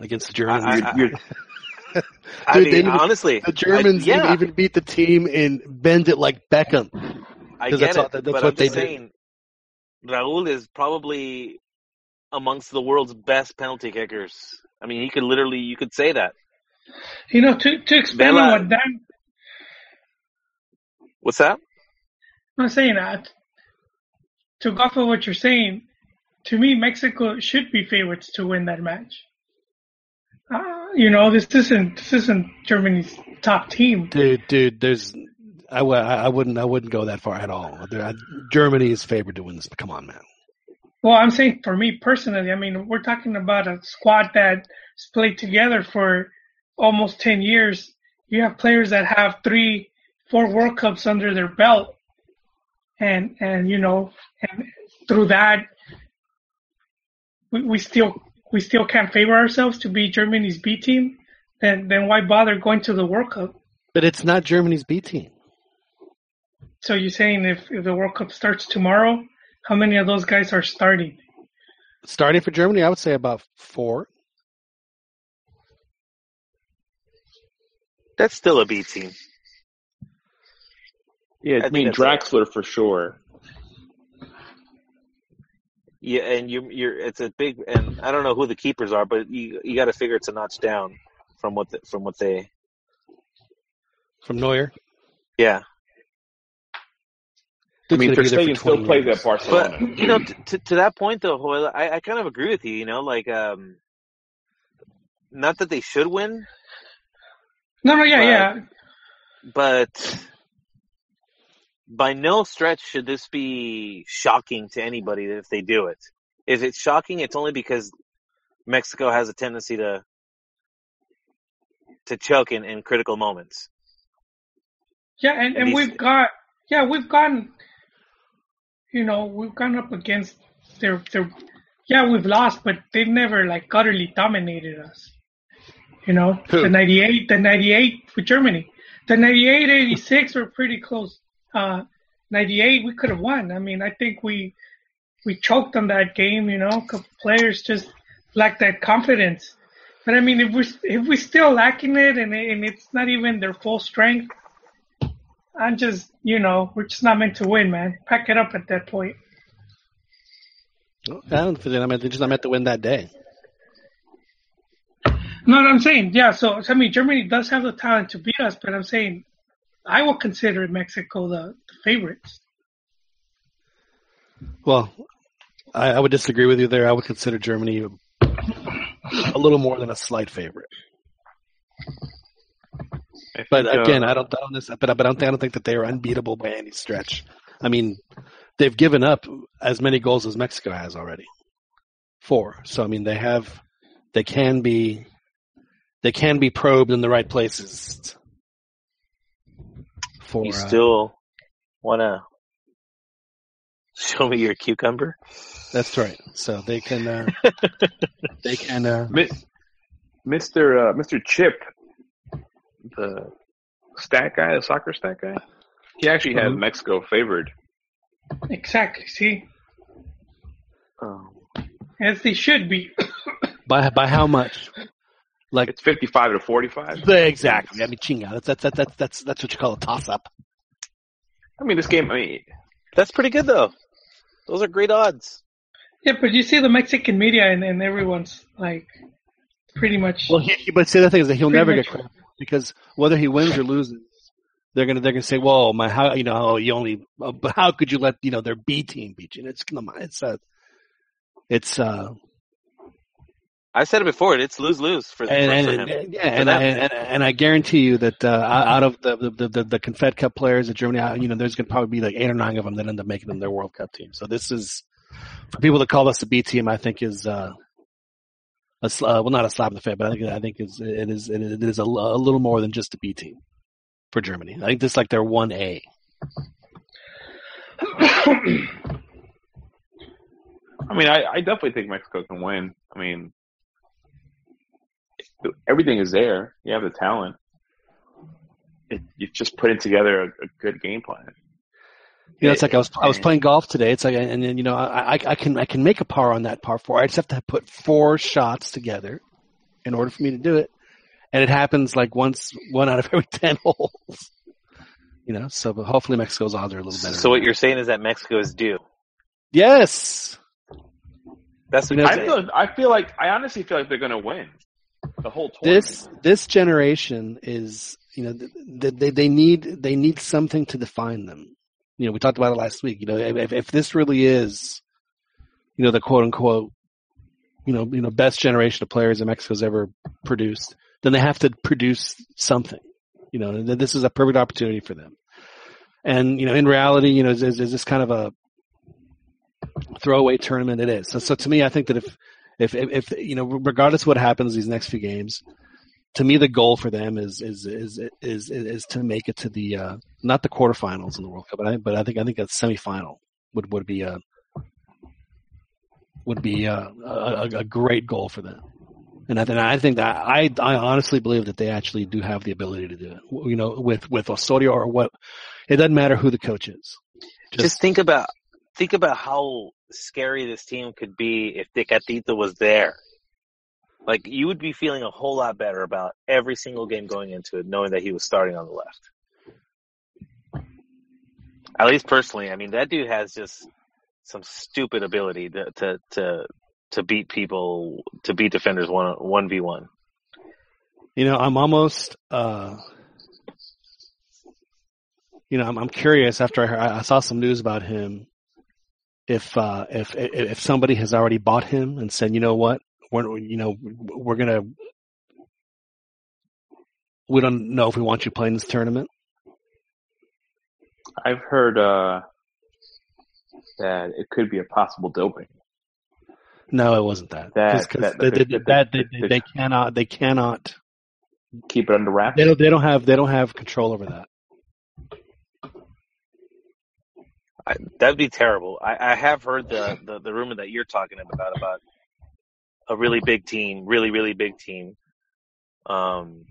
against the Germans. I, I, Dude, I mean, honestly, the Germans I, yeah. even beat the team and bend it like Beckham. I get that's it, all, that's but what I'm they saying, Raul is probably amongst the world's best penalty kickers. I mean, he could literally, you could say that. You know, to to expand Bella, on what Dan. What's that? I'm not saying that. To go off of what you're saying, to me, Mexico should be favorites to win that match. You know, this isn't this isn't Germany's top team. Dude, dude, there's I w- I wouldn't I wouldn't go that far at all. Germany is favored to win this. But come on, man. Well, I'm saying for me personally, I mean, we're talking about a squad that's played together for almost 10 years. You have players that have three, four World Cups under their belt. And, and, you know, and through that, we, we still we still can't favor ourselves to be Germany's B team, then then why bother going to the World Cup? But it's not Germany's B team. So you're saying if, if the World Cup starts tomorrow, how many of those guys are starting? Starting for Germany, I would say about four. That's still a B team. Yeah, I, I mean Draxler for sure. Yeah, and you you're it's a big and I don't know who the keepers are, but you you got to figure it's a notch down from what the, from what they from Neuer. Yeah. I mean, Ter Stegen still plays at Barcelona. But you know, to to that point though, Hoyle, I, I kind of agree with you. You know, like um, not that they should win. No, no, yeah, but, yeah. But by no stretch should this be shocking to anybody if they do it. If it's shocking, it's only because Mexico has a tendency to to choke in, in critical moments. Yeah, and, and we've got yeah, we've gone you know, we've gone up against their their yeah, we've lost, but they've never like utterly dominated us. You know, Who? the ninety eight the ninety eight with Germany. The 98 86 were pretty close uh, 98, we could have won. I mean, I think we we choked on that game. You know, players just lacked that confidence. But I mean, if we if we're still lacking it and and it's not even their full strength, I'm just you know we're just not meant to win, man. Pack it up at that point. I don't think I mean they're just not meant to win that day. No, I'm saying, yeah. So I mean, Germany does have the talent to beat us, but I'm saying I will consider Mexico the, the favorites. Well, I, I, would disagree with you there. I would consider Germany a little more than a slight favorite. but uh, again, I don't, I don't, but, but I don't, think, I don't think that they are unbeatable by any stretch. I mean, they've given up as many goals as Mexico has already. Four. So I mean, they have, they can be, they can be probed in the right places for. You uh, still want to show me your cucumber? That's right. So they can. Uh, [laughs] they can. Uh, Mr. Uh, Mr. Chip, the stat guy, the soccer stat guy. He actually had mm-hmm. Mexico favored. Exactly. See. Oh. As they should be. by by how much? Like it's fifty-five to forty-five. Exactly. I mean, chinga. That's that's that's that's that's what you call a toss-up. I mean, this game. I mean, that's pretty good though. Those are great odds. Yeah, but you see the Mexican media and, and everyone's like pretty much. Well, he, but see the thing is that he'll never get credit because whether he wins or loses, they're gonna they're gonna say, "Whoa, my how you know you only uh, but how could you let you know their B team beat you?" And it's it's uh, it's uh. I said it before. It's lose lose for, and, for, and, for him. Yeah, and, I, and, and I guarantee you that uh, out of the the, the the Confed Cup players at Germany, you know, there's going to probably be like eight or nine of them that end up making them their World Cup team. So this is for people to call us a B team. I think is uh, a, uh, well, not a slap in the face, but I think I think it's, it is it is a, a little more than just a B team for Germany. I think this is like their one A. [coughs] I mean, I, I definitely think Mexico can win. I mean, everything is there. You have the talent. It, you just putting together a, a good game plan. You know, it's like I was I was playing golf today. It's like, and then you know, I I can I can make a par on that par four. I just have to put four shots together in order for me to do it, and it happens like once one out of every [laughs] ten holes. You know, so but hopefully Mexico's odds are a little better. So what you're saying is that Mexico is due. Yes. That's what I feel. I feel like I honestly feel like they're going to win the whole tournament. This this generation is you know they, they they need they need something to define them you know, we talked about it last week. You know, if, if this really is, you know, the quote unquote, you know, you know, best generation of players that Mexico's ever produced, then they have to produce something. You know, this is a perfect opportunity for them. And you know, in reality, you know, is, is this kind of a throwaway tournament? It is. So, so to me, I think that if, if, if, you know, regardless of what happens these next few games, to me, the goal for them is is is is is, to make it to the uh, not the quarterfinals in the World Cup, but I but I think I think a semifinal would would be a would be a, a, a great goal for them. And I, and I think that I I honestly believe that they actually do have the ability to do it. You know, with with Osorio or what, it doesn't matter who the coach is. Just, Just think about think about how scary this team could be if Tecatito was there. Like you would be feeling a whole lot better about every single game going into it, knowing that he was starting on the left. At least personally, I mean, that dude has just some stupid ability to to to, to beat people, to beat defenders one one v one. You know, I'm almost. uh you know, I'm, I'm curious after I, heard, I saw some news about him. If uh, if if somebody has already bought him and said, you know what, we're you know we're gonna we don't know if we want you playing this tournament. I've heard uh, that it could be a possible doping. No, it wasn't that. That, that, they, they, that they, they, they, cannot they cannot keep it under wraps. They don't they don't have they don't have control over that. I, that'd be terrible. I, I have heard the, the, the rumor that you're talking about about a really big team, really, really big team. Um,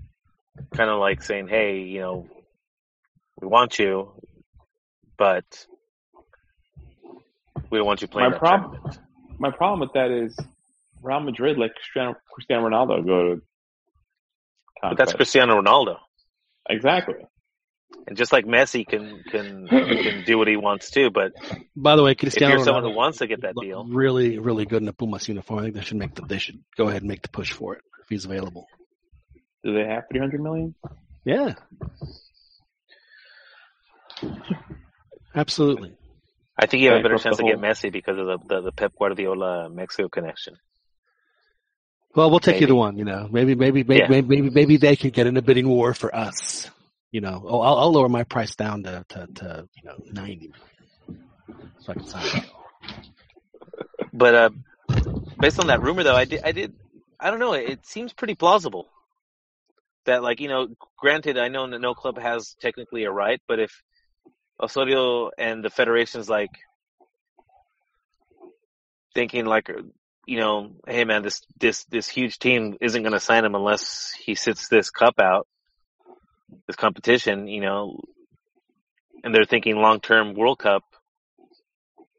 kind of like saying, hey, you know, we want you, but we don't want you playing. My problem, my problem with that is Real Madrid like Cristiano, Cristiano Ronaldo go to. But that's Cristiano Ronaldo. Exactly. And just like Messi can can can do what he wants to, but by the way, Cristiano if you're someone who wants to get that deal, really, really good in a Pumas uniform. I think they should make the they should go ahead and make the push for it if he's available. Do they have three hundred million? Yeah, absolutely. I think you have a better chance to get Messi because of the, the, the Pep Guardiola Mexico connection. Well, we'll take maybe. either one. You know, maybe maybe maybe, yeah. maybe maybe maybe they can get in a bidding war for us you know, oh, I'll, I'll lower my price down to, to, to you know, 90 so I can sign But, uh, based on that rumor though, I did, I did, I don't know, it seems pretty plausible that like, you know, granted, I know no club has technically a right, but if Osorio and the federation's like thinking like, you know, hey man, this, this, this huge team isn't going to sign him unless he sits this cup out this competition, you know, and they're thinking long term World Cup.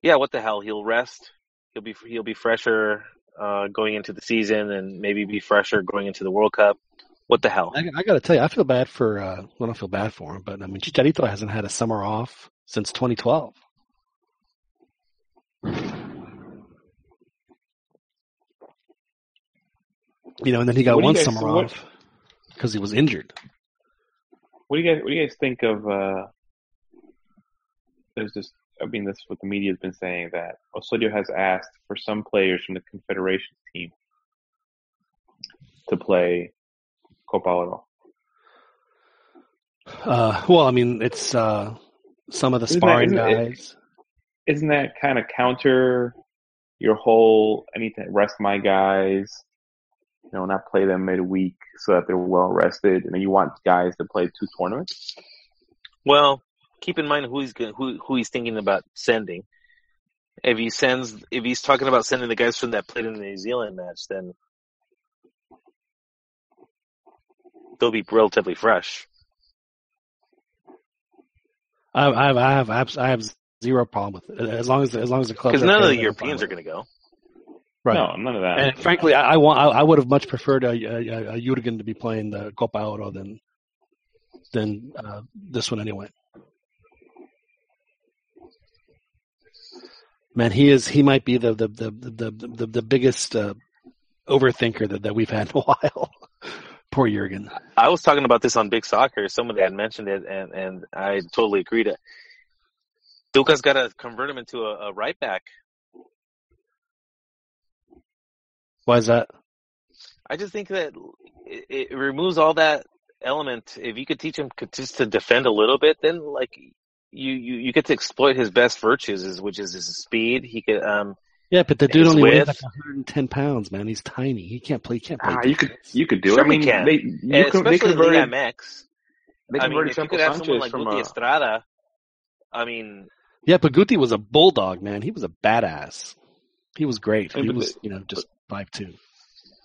Yeah, what the hell? He'll rest. He'll be he'll be fresher uh, going into the season, and maybe be fresher going into the World Cup. What the hell? I, I got to tell you, I feel bad for. Uh, well, I don't feel bad for him, but I mean, Chicharito hasn't had a summer off since 2012. You know, and then he got one guys, summer what, off because he was injured. What do you guys What do you guys think of? uh There's this. I mean, this what the media has been saying that Osorio has asked for some players from the Confederations team to play Copa Oro. Uh, well, I mean, it's uh, some of the isn't sparring that, isn't guys. It, isn't that kind of counter your whole anything? Rest my guys you know, not play them midweek so that they're well rested, and then you want guys to play two tournaments. Well, keep in mind who he's who who he's thinking about sending. If he sends, if he's talking about sending the guys from that played in the New Zealand match, then they'll be relatively fresh. I have, I have, I have, I have zero problem with it as long as as long as the club. Because none of the Europeans are going to go. Right. No, none of that. And frankly, I, I want I, I, would have much preferred a, a, a Jurgen to be playing the Copa Oro than than uh, this one anyway. Man, he is he might be the the the the the, the biggest uh, overthinker that, that we've had in a [laughs] while. Poor Jurgen. I was talking about this on Big Soccer. Somebody had mentioned it, and and I totally agreed. Tuca's got to convert him into a, a right back Why is that? I just think that it, it removes all that element. If you could teach him just to defend a little bit, then like you, you, you get to exploit his best virtues, which is his speed. He could, um, yeah, but the dude only width. weighs like 110 pounds, man. He's tiny. He can't play. He can't play. Ah, you could, you could do sure it. I mean, can. They, you can, especially they converted, Liga MX. They converted I mean, if you could have someone like Guti a... Estrada, I mean, yeah, but Guti was a bulldog, man. He was a badass. He was great. He was, you know, just five two.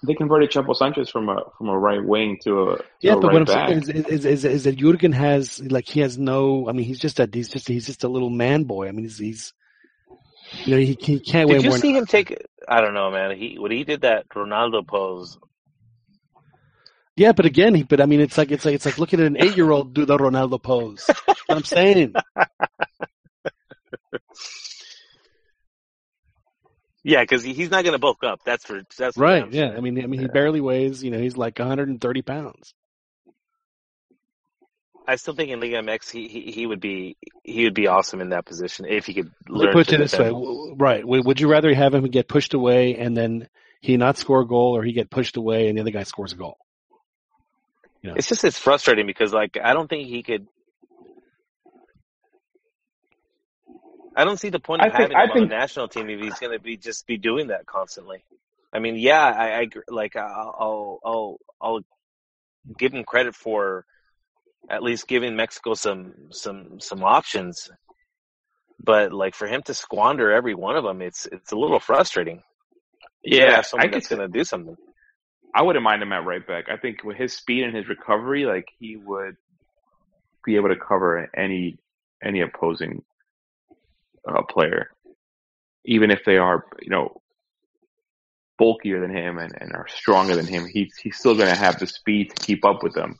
They converted Chapo Sanchez from a from a right wing to a to yeah, a but right what I'm back. saying is, is, is, is that Jurgen has like he has no. I mean, he's just a he's just he's just a little man boy. I mean, he's, he's you know he, he can't. Wait. Did you see him take? I don't know, man. He when he did that Ronaldo pose. Yeah, but again, he, but I mean, it's like it's like it's like looking at an eight year old do the Ronaldo pose. What I'm saying. [laughs] Yeah, because he's not going to bulk up. That's for that's for right. Yeah, I mean, I mean, he barely weighs. You know, he's like 130 pounds. I still think in Liga MX he, he, he would be he would be awesome in that position if he could learn. Put it this way, right? Would you rather have him get pushed away and then he not score a goal, or he get pushed away and the other guy scores a goal? You know? It's just it's frustrating because like I don't think he could I don't see the point of I having think, him I on think, the national team if he's going to be just be doing that constantly. I mean, yeah, I, I like I'll I'll I'll give him credit for at least giving Mexico some some some options, but like for him to squander every one of them, it's it's a little frustrating. Yeah, someone that's going to do something. I wouldn't mind him at right back. I think with his speed and his recovery, like he would be able to cover any any opposing uh, player, even if they are, you know, bulkier than him and, and are stronger than him, he's he's still going to have the speed to keep up with them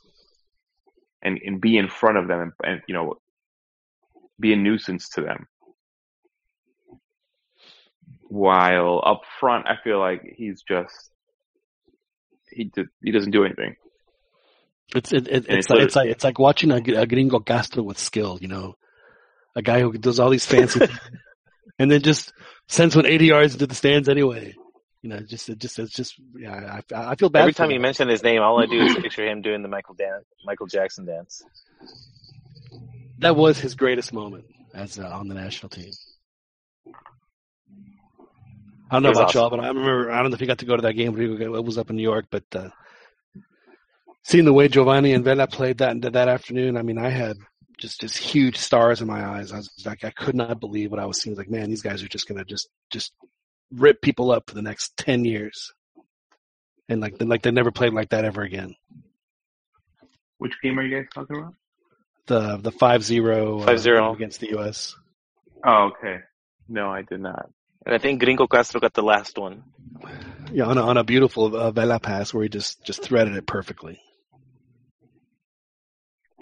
and and be in front of them and, and you know be a nuisance to them. While up front, I feel like he's just he did, he doesn't do anything. It's it, it, it's, it's, like, it's like it's like watching a, a gringo Castro with skill. You know, a guy who does all these fancy things [laughs] and then just sends one 80 yards into the stands anyway. You know, just it just it's just yeah. I, I feel bad. Every time him. you mention his name, all I do is picture him doing the Michael dance, Michael Jackson dance. That was his greatest moment as uh, on the national team. I don't know about awesome. y'all, but I remember. I don't know if you got to go to that game. It was up in New York, but uh, seeing the way Giovanni and Vela played that that afternoon, I mean, I had just just huge stars in my eyes. I was like, I could not believe what I was seeing. Like, man, these guys are just gonna just just rip people up for the next ten years, and like like they never played like that ever again. Which game are you guys talking about? The the five zero five zero uh, against the U.S. Oh, okay. No, I did not. And I think Gringo Castro got the last one. Yeah, on a, on a beautiful uh, Vela pass where he just just threaded it perfectly.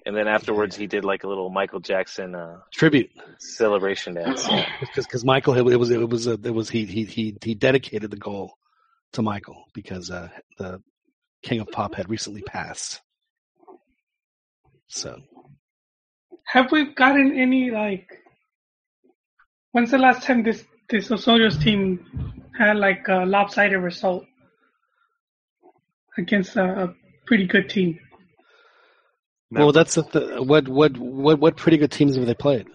And then afterwards, he did like a little Michael Jackson uh, tribute celebration dance. Because because Michael it was it was it was he he he he dedicated the goal to Michael because uh, the King of Pop had recently passed. So, have we gotten any like? When's the last time this this Osorio's team had like a lopsided result against a, a pretty good team? Well, that's the th- what what what what pretty good teams have they played?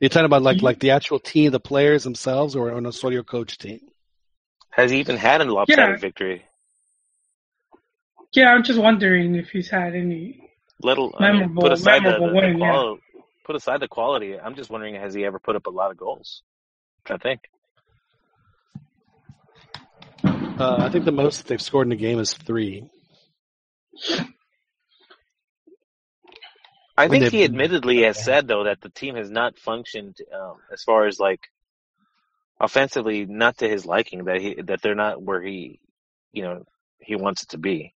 You're talking about like like the actual team, the players themselves, or an Osorio coach team? Has he even had a lopsided yeah. victory? Yeah, I'm just wondering if he's had any little memorable, I mean, put aside memorable the, the, win, the quality, yeah. put aside the quality. I'm just wondering, has he ever put up a lot of goals? I think. Uh, I think the most they've scored in a game is three. I think he admittedly has said though that the team has not functioned um, as far as like offensively, not to his liking. That he that they're not where he, you know, he wants it to be.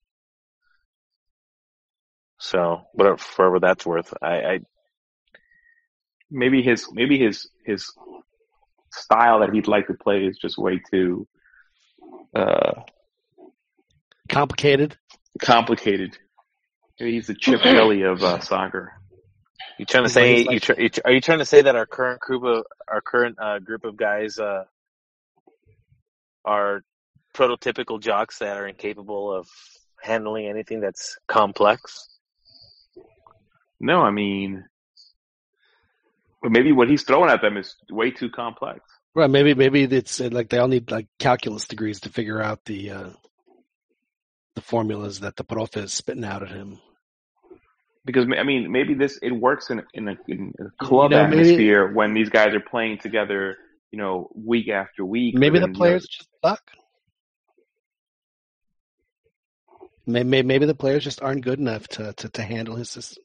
So whatever, whatever that's worth, I, I maybe his maybe his his style that he'd like to play is just way too uh, complicated. Complicated. He's the Chip Kelly of uh, soccer. You trying to say you try, are you trying to say that our current group of our current uh, group of guys uh, are prototypical jocks that are incapable of handling anything that's complex? No, I mean, but maybe what he's throwing at them is way too complex. Right? Maybe maybe it's uh, like they all need like calculus degrees to figure out the uh, the formulas that the prof is spitting out at him because I mean, maybe this it works in in a, in a club you know, atmosphere maybe, when these guys are playing together, you know, week after week. Maybe the players you know, just suck. Maybe, maybe the players just aren't good enough to, to, to handle his system.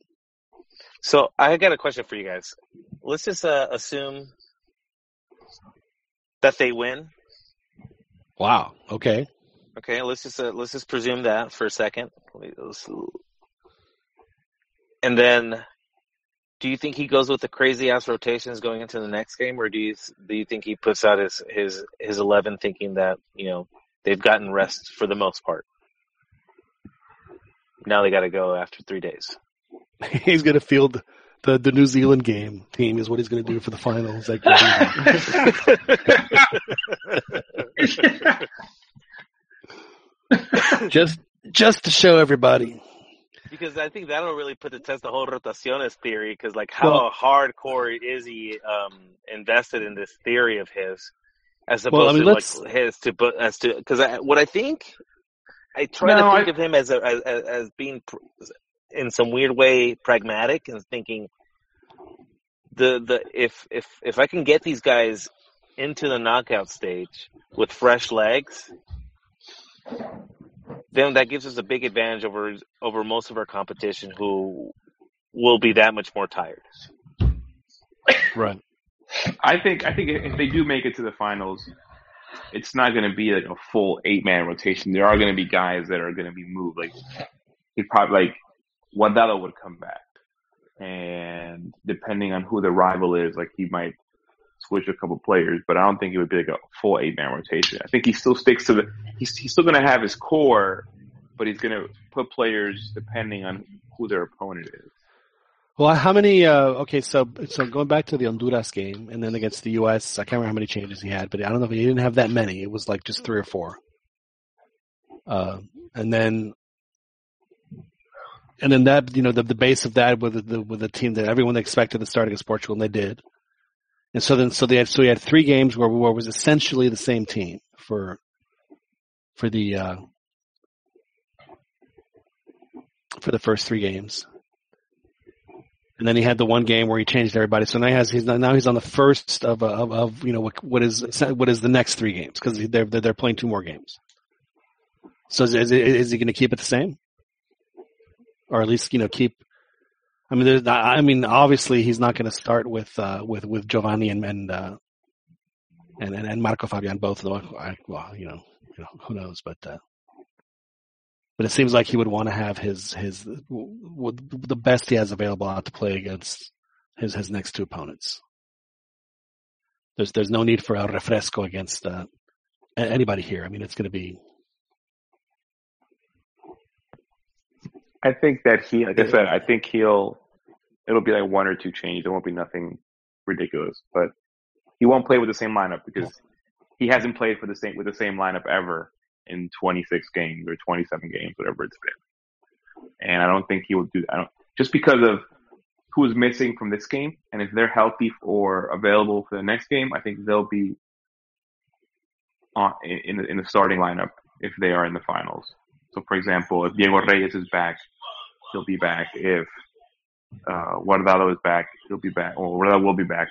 So I got a question for you guys. Let's just uh, assume that they win. Wow. Okay. Okay. Let's just uh, let's just presume that for a second. Let's, and then, do you think he goes with the crazy ass rotations going into the next game, or do you do you think he puts out his his his eleven, thinking that you know they've gotten rest for the most part? Now they got to go after three days. [laughs] He's going to field the the New Zealand game team is what he's going to do for the finals. Like, [laughs] just just to show everybody because I think that'll really put to test the whole rotaciones theory. Because like, how well, hardcore is he um, invested in this theory of his, as opposed well, I mean, to like his to as to because what I think, I try no, to think I, of him as, a, as as being in some weird way pragmatic and thinking the the if if if I can get these guys into the knockout stage with fresh legs then that gives us a big advantage over over most of our competition who will be that much more tired. Right. I think I think if they do make it to the finals, it's not going to be like a full eight man rotation. There are going to be guys that are going to be moved. Like he probably like Guardado would come back, and depending on who the rival is, like he might switch a couple players, but I don't think it would be like a full eight man rotation. I think he still sticks to the. He's he's still going to have his core, but he's going to put players depending on who their opponent is. Well, how many? Uh, okay, so so going back to the Honduras game and then against the U.S., I can't remember how many changes he had, but I don't know if he didn't have that many. It was like just three or four. Uh, and then and then that you know the the base of that with the with the team that everyone expected to start against Portugal and they did. And so then, so they had, so we had three games where, where was essentially the same team for, for the, uh, for the first three games. And then he had the one game where he changed everybody. So now he has, he's now he's on the first of, of, of you know, what, what is, what is the next three games? Cause they're, they're playing two more games. So is, is, is he going to keep it the same? or at least you know keep. I mean, there's, I mean, obviously he's not going to start with uh, with with Giovanni and and uh, and, and Marco Fabian both. Though, well, you know, you know, who knows, but. Uh, but it seems like he would want to have his his the best he has available out to play against his his next two opponents. There's there's no need for a refresco against uh, anybody here. I mean, it's going to be. I think that he, like I said, I think he'll. It'll be like one or two changes. There won't be nothing ridiculous, but he won't play with the same lineup because he hasn't played for the same with the same lineup ever in 26 games or 27 games, whatever it's been. And I don't think he will do. I don't just because of who's missing from this game, and if they're healthy or available for the next game, I think they'll be on in in the starting lineup if they are in the finals. So, for example, if Diego Reyes is back, he'll be back. If uh, Guardado is back, he'll be back. Or Guardado will be back.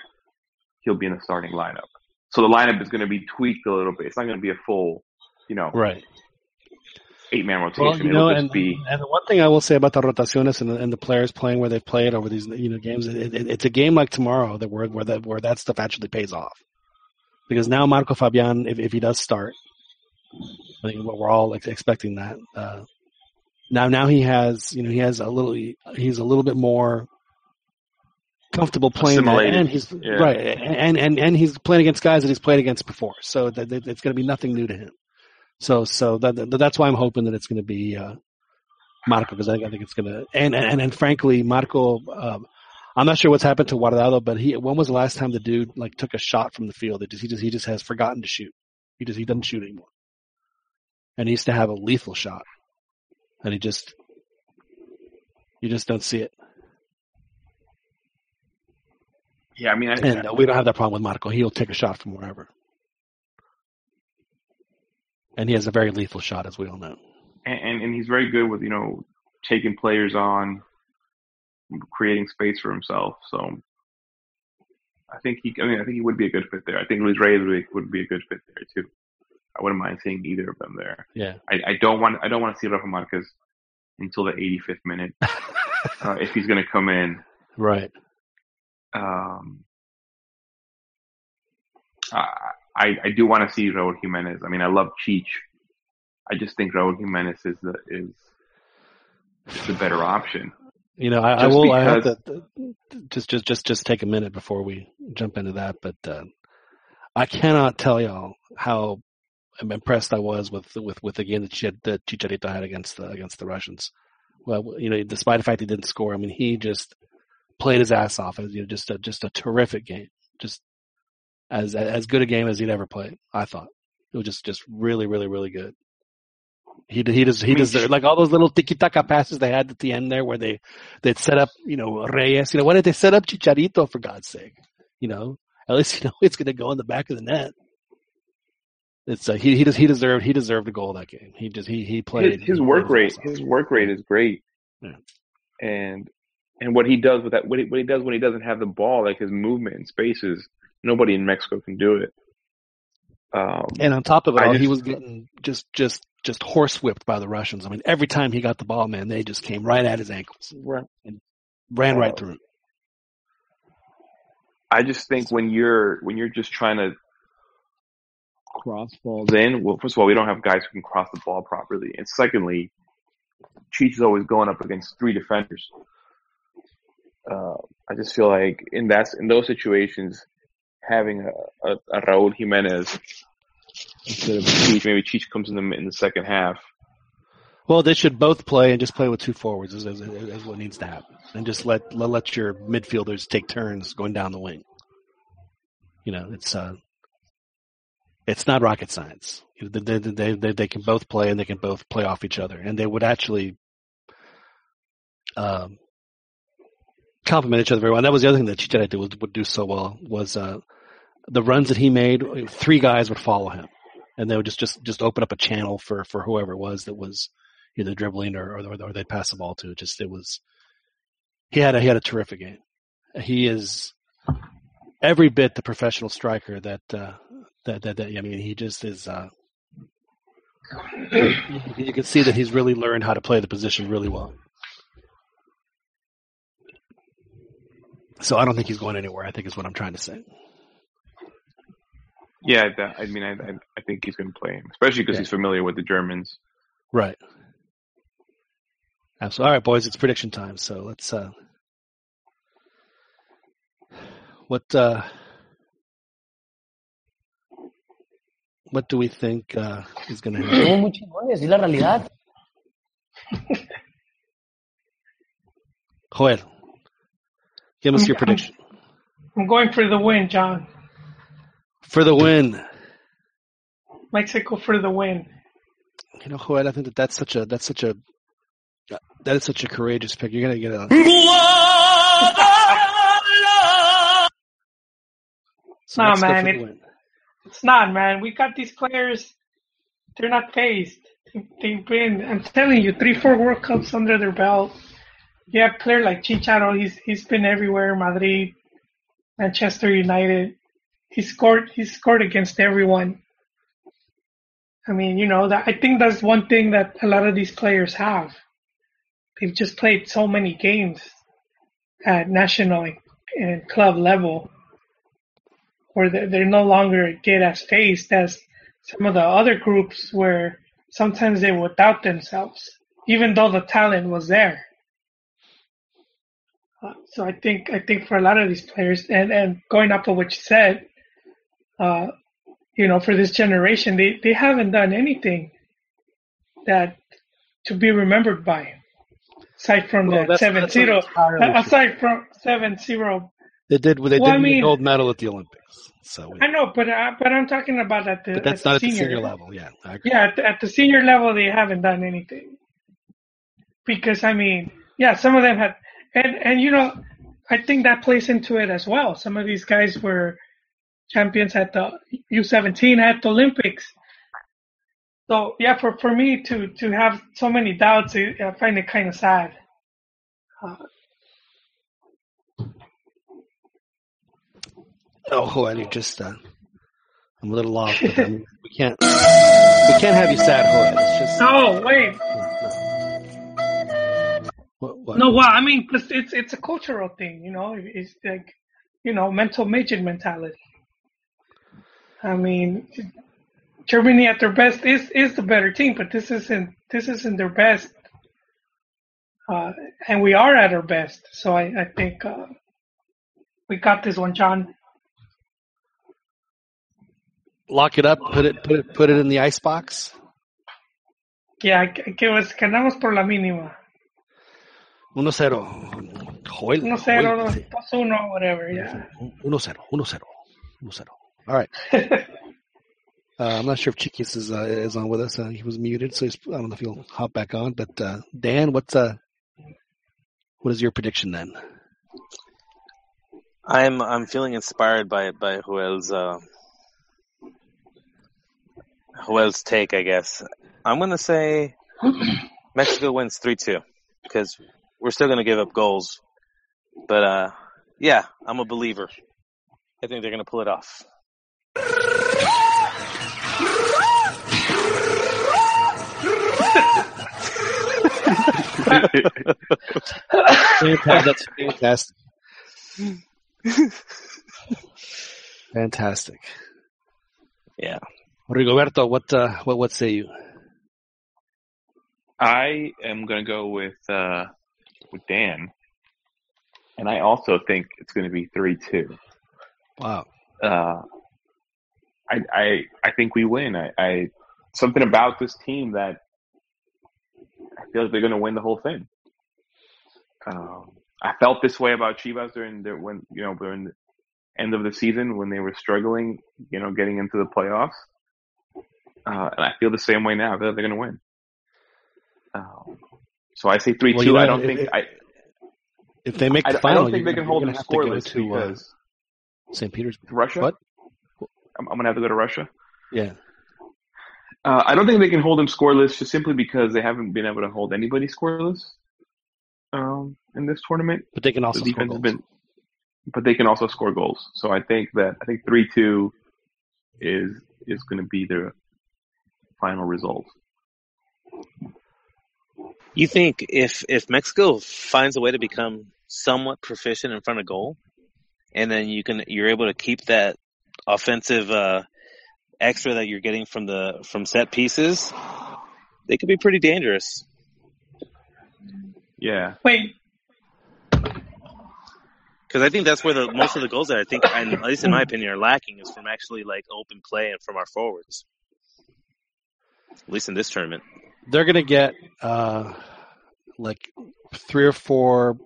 He'll be in the starting lineup. So the lineup is going to be tweaked a little bit. It's not going to be a full, you know, right eight man rotation. Well, you know, and, be... and the one thing I will say about the rotaciones and the, and the players playing where they've played over these you know games, it, it, it's a game like tomorrow that where where that where that stuff actually pays off. Because now Marco Fabian, if if he does start, I think we're all expecting that. Uh, now now he has you know he has a little he's a little bit more comfortable playing that, and he's yeah. right and, and and he's playing against guys that he's played against before so that, it's going to be nothing new to him so, so that, that's why I'm hoping that it's going to be uh, Marco because I, I, think it's going to. And, and and frankly, Marco, um, I'm not sure what's happened to Guardado, but he when was the last time the dude like took a shot from the field? It just, he just he just has forgotten to shoot. He just he doesn't shoot anymore. And he used to have a lethal shot, and he just you just don't see it. Yeah, I mean, I, and uh, we don't have that problem with Marco. He'll take a shot from wherever and he has a very lethal shot, as we all know. And, and, and he's very good with you know taking players on, creating space for himself. So I think he, I mean, I think he would be a good fit there. I think Luis Reyes would be, would be a good fit there too. I wouldn't mind seeing either of them there. Yeah. I, I don't want, I don't want to see Rafa Marquez until the 85th minute [laughs] uh, if he's going to come in. Right. Um. I, I, do want to see Raul Jimenez. I mean, I love Cheech. I just think Raul Jimenez is the is the better option. You know, I, I will. Because, I have to just just just just take a minute before we jump into that, but uh, I cannot tell y'all how impressed I was with with with the game that, had, that Chicharito had against the against the Russians. Well, you know, despite the fact he didn't score, I mean, he just played his ass off. You know, just a just a terrific game. Just as as good a game as he'd ever played. I thought it was just just really really really good. He he does he does like all those little tiki taka passes they had at the end there where they they'd set up you know Reyes. You know why did they set up Chicharito for God's sake? You know at least you know [laughs] it's going to go in the back of the net. It's uh, he he does he deserved he deserved a goal that game. He just he he played his, his work rate his work rate is great, yeah. and and what he does with that what he, what he does when he doesn't have the ball like his movement in spaces nobody in Mexico can do it. Um, and on top of it all, just, he was getting just just just horsewhipped by the Russians. I mean, every time he got the ball, man, they just came right at his ankles right. and ran uh, right through. I just think when you're when you're just trying to cross balls in, well, first of all, we don't have guys who can cross the ball properly, and secondly, Cheech is always going up against three defenders. Uh, I just feel like in that in those situations, having a, a, a Raul Jimenez instead of Cheech. Maybe Cheech comes in the in the second half. Well, they should both play and just play with two forwards is, is, is what needs to happen, and just let, let let your midfielders take turns going down the wing. You know, it's uh, it's not rocket science. They, they, they, they can both play and they can both play off each other, and they would actually um, complement each other very well. And that was the other thing that Chicharito would, would do so well was uh, the runs that he made. Three guys would follow him, and they would just just just open up a channel for for whoever it was that was either dribbling or or, or they'd pass the ball to. Just it was he had a he had a terrific game. He is every bit the professional striker that uh, that, that, that I mean, he just is. Uh, [clears throat] you can see that he's really learned how to play the position really well. So I don't think he's going anywhere. I think is what I'm trying to say. Yeah, I mean, I, I think he's going to play him, especially because yeah. he's familiar with the Germans. Right. Absolutely. All right, boys, it's prediction time. So let's. Uh, what uh, What do we think uh, is going to happen? es la realidad. Joel, give us your prediction. I'm going for the win, John. For the win. Mexico for the win. You know, Joel, I think that that's such a that's such a that is such a courageous pick. You're gonna get a. so no, man, it, it's not, man. We got these players. They're not phased. They've been. I'm telling you, three, four World Cups under their belt. You have player like Chicharo. He's he's been everywhere. Madrid, Manchester United. He scored. He scored against everyone. I mean, you know, that I think that's one thing that a lot of these players have. They've just played so many games at national and club level where they're no longer get as faced as some of the other groups where sometimes they would doubt themselves, even though the talent was there. Uh, so I think I think for a lot of these players, and and going up to what you said, uh, you know, for this generation, they they haven't done anything that to be remembered by, aside from well, the seven zero, aside from seven zero. They did. They well, did I mean, gold medal at the Olympics. So I know, but uh, but I'm talking about at the. But that's at not at the senior level. level. Yeah. Yeah, at the, at the senior level, they haven't done anything. Because I mean, yeah, some of them had, and and you know, I think that plays into it as well. Some of these guys were champions at the U17 at the Olympics. So yeah, for for me to to have so many doubts, I find it kind of sad. Uh, Oh, you just, uh, I'm a little off. Um, [laughs] we can't, we can't have you sad, Joel. It's just. No, wait. What, what? No, well, I mean, it's it's a cultural thing, you know. It's like, you know, mental midget mentality. I mean, Germany at their best is is the better team, but this isn't this isn't their best, uh, and we are at our best. So I I think uh, we got this one, John lock it up, put it put it put it in the ice box. Yeah, que was ganamos por la mínima. 1-0. Joel. 1-0, 2-1, whatever, yeah. 1-0, 1-0, 1-0. All right. [laughs] uh, I'm not sure if Chiquis is uh, is on with us. Uh, he was muted, so I don't know if he'll hop back on. But uh, Dan, what's uh, what is your prediction then? I'm I'm feeling inspired by by Joel's uh, Joel's take, I guess. I'm going to say [clears throat] Mexico wins 3 2 because we're still going to give up goals. But, uh, yeah, I'm a believer. I think they're going to pull it off. That's fantastic. Fantastic. [laughs] Yeah. Rigoberto, what uh, what what say you? I am going to go with uh, with Dan, and I also think it's going to be three two. Wow. Uh, I I I think we win. I, I something about this team that I feel like they're going to win the whole thing. Um, I felt this way about Chivas during the, when you know during the end of the season when they were struggling, you know, getting into the playoffs. Uh, and I feel the same way now. They're, they're going to win. Uh, so I say three well, two. I don't think I. If they make the I, final, I don't think they can hold them scoreless to, uh, because St. Petersburg. Russia. What? I'm, I'm going to have to go to Russia. Yeah. Uh, I don't think they can hold them scoreless just simply because they haven't been able to hold anybody scoreless um, in this tournament. But they can also the score goals. Been, but they can also score goals. So I think that I think three two is is going to be their final result. You think if if Mexico finds a way to become somewhat proficient in front of goal, and then you can you're able to keep that offensive uh, extra that you're getting from the from set pieces, they could be pretty dangerous. Yeah. Wait. Because I think that's where the most of the goals that I think, at least in my opinion, are lacking is from actually like open play and from our forwards. At least in this tournament, they're going to get uh, like three or four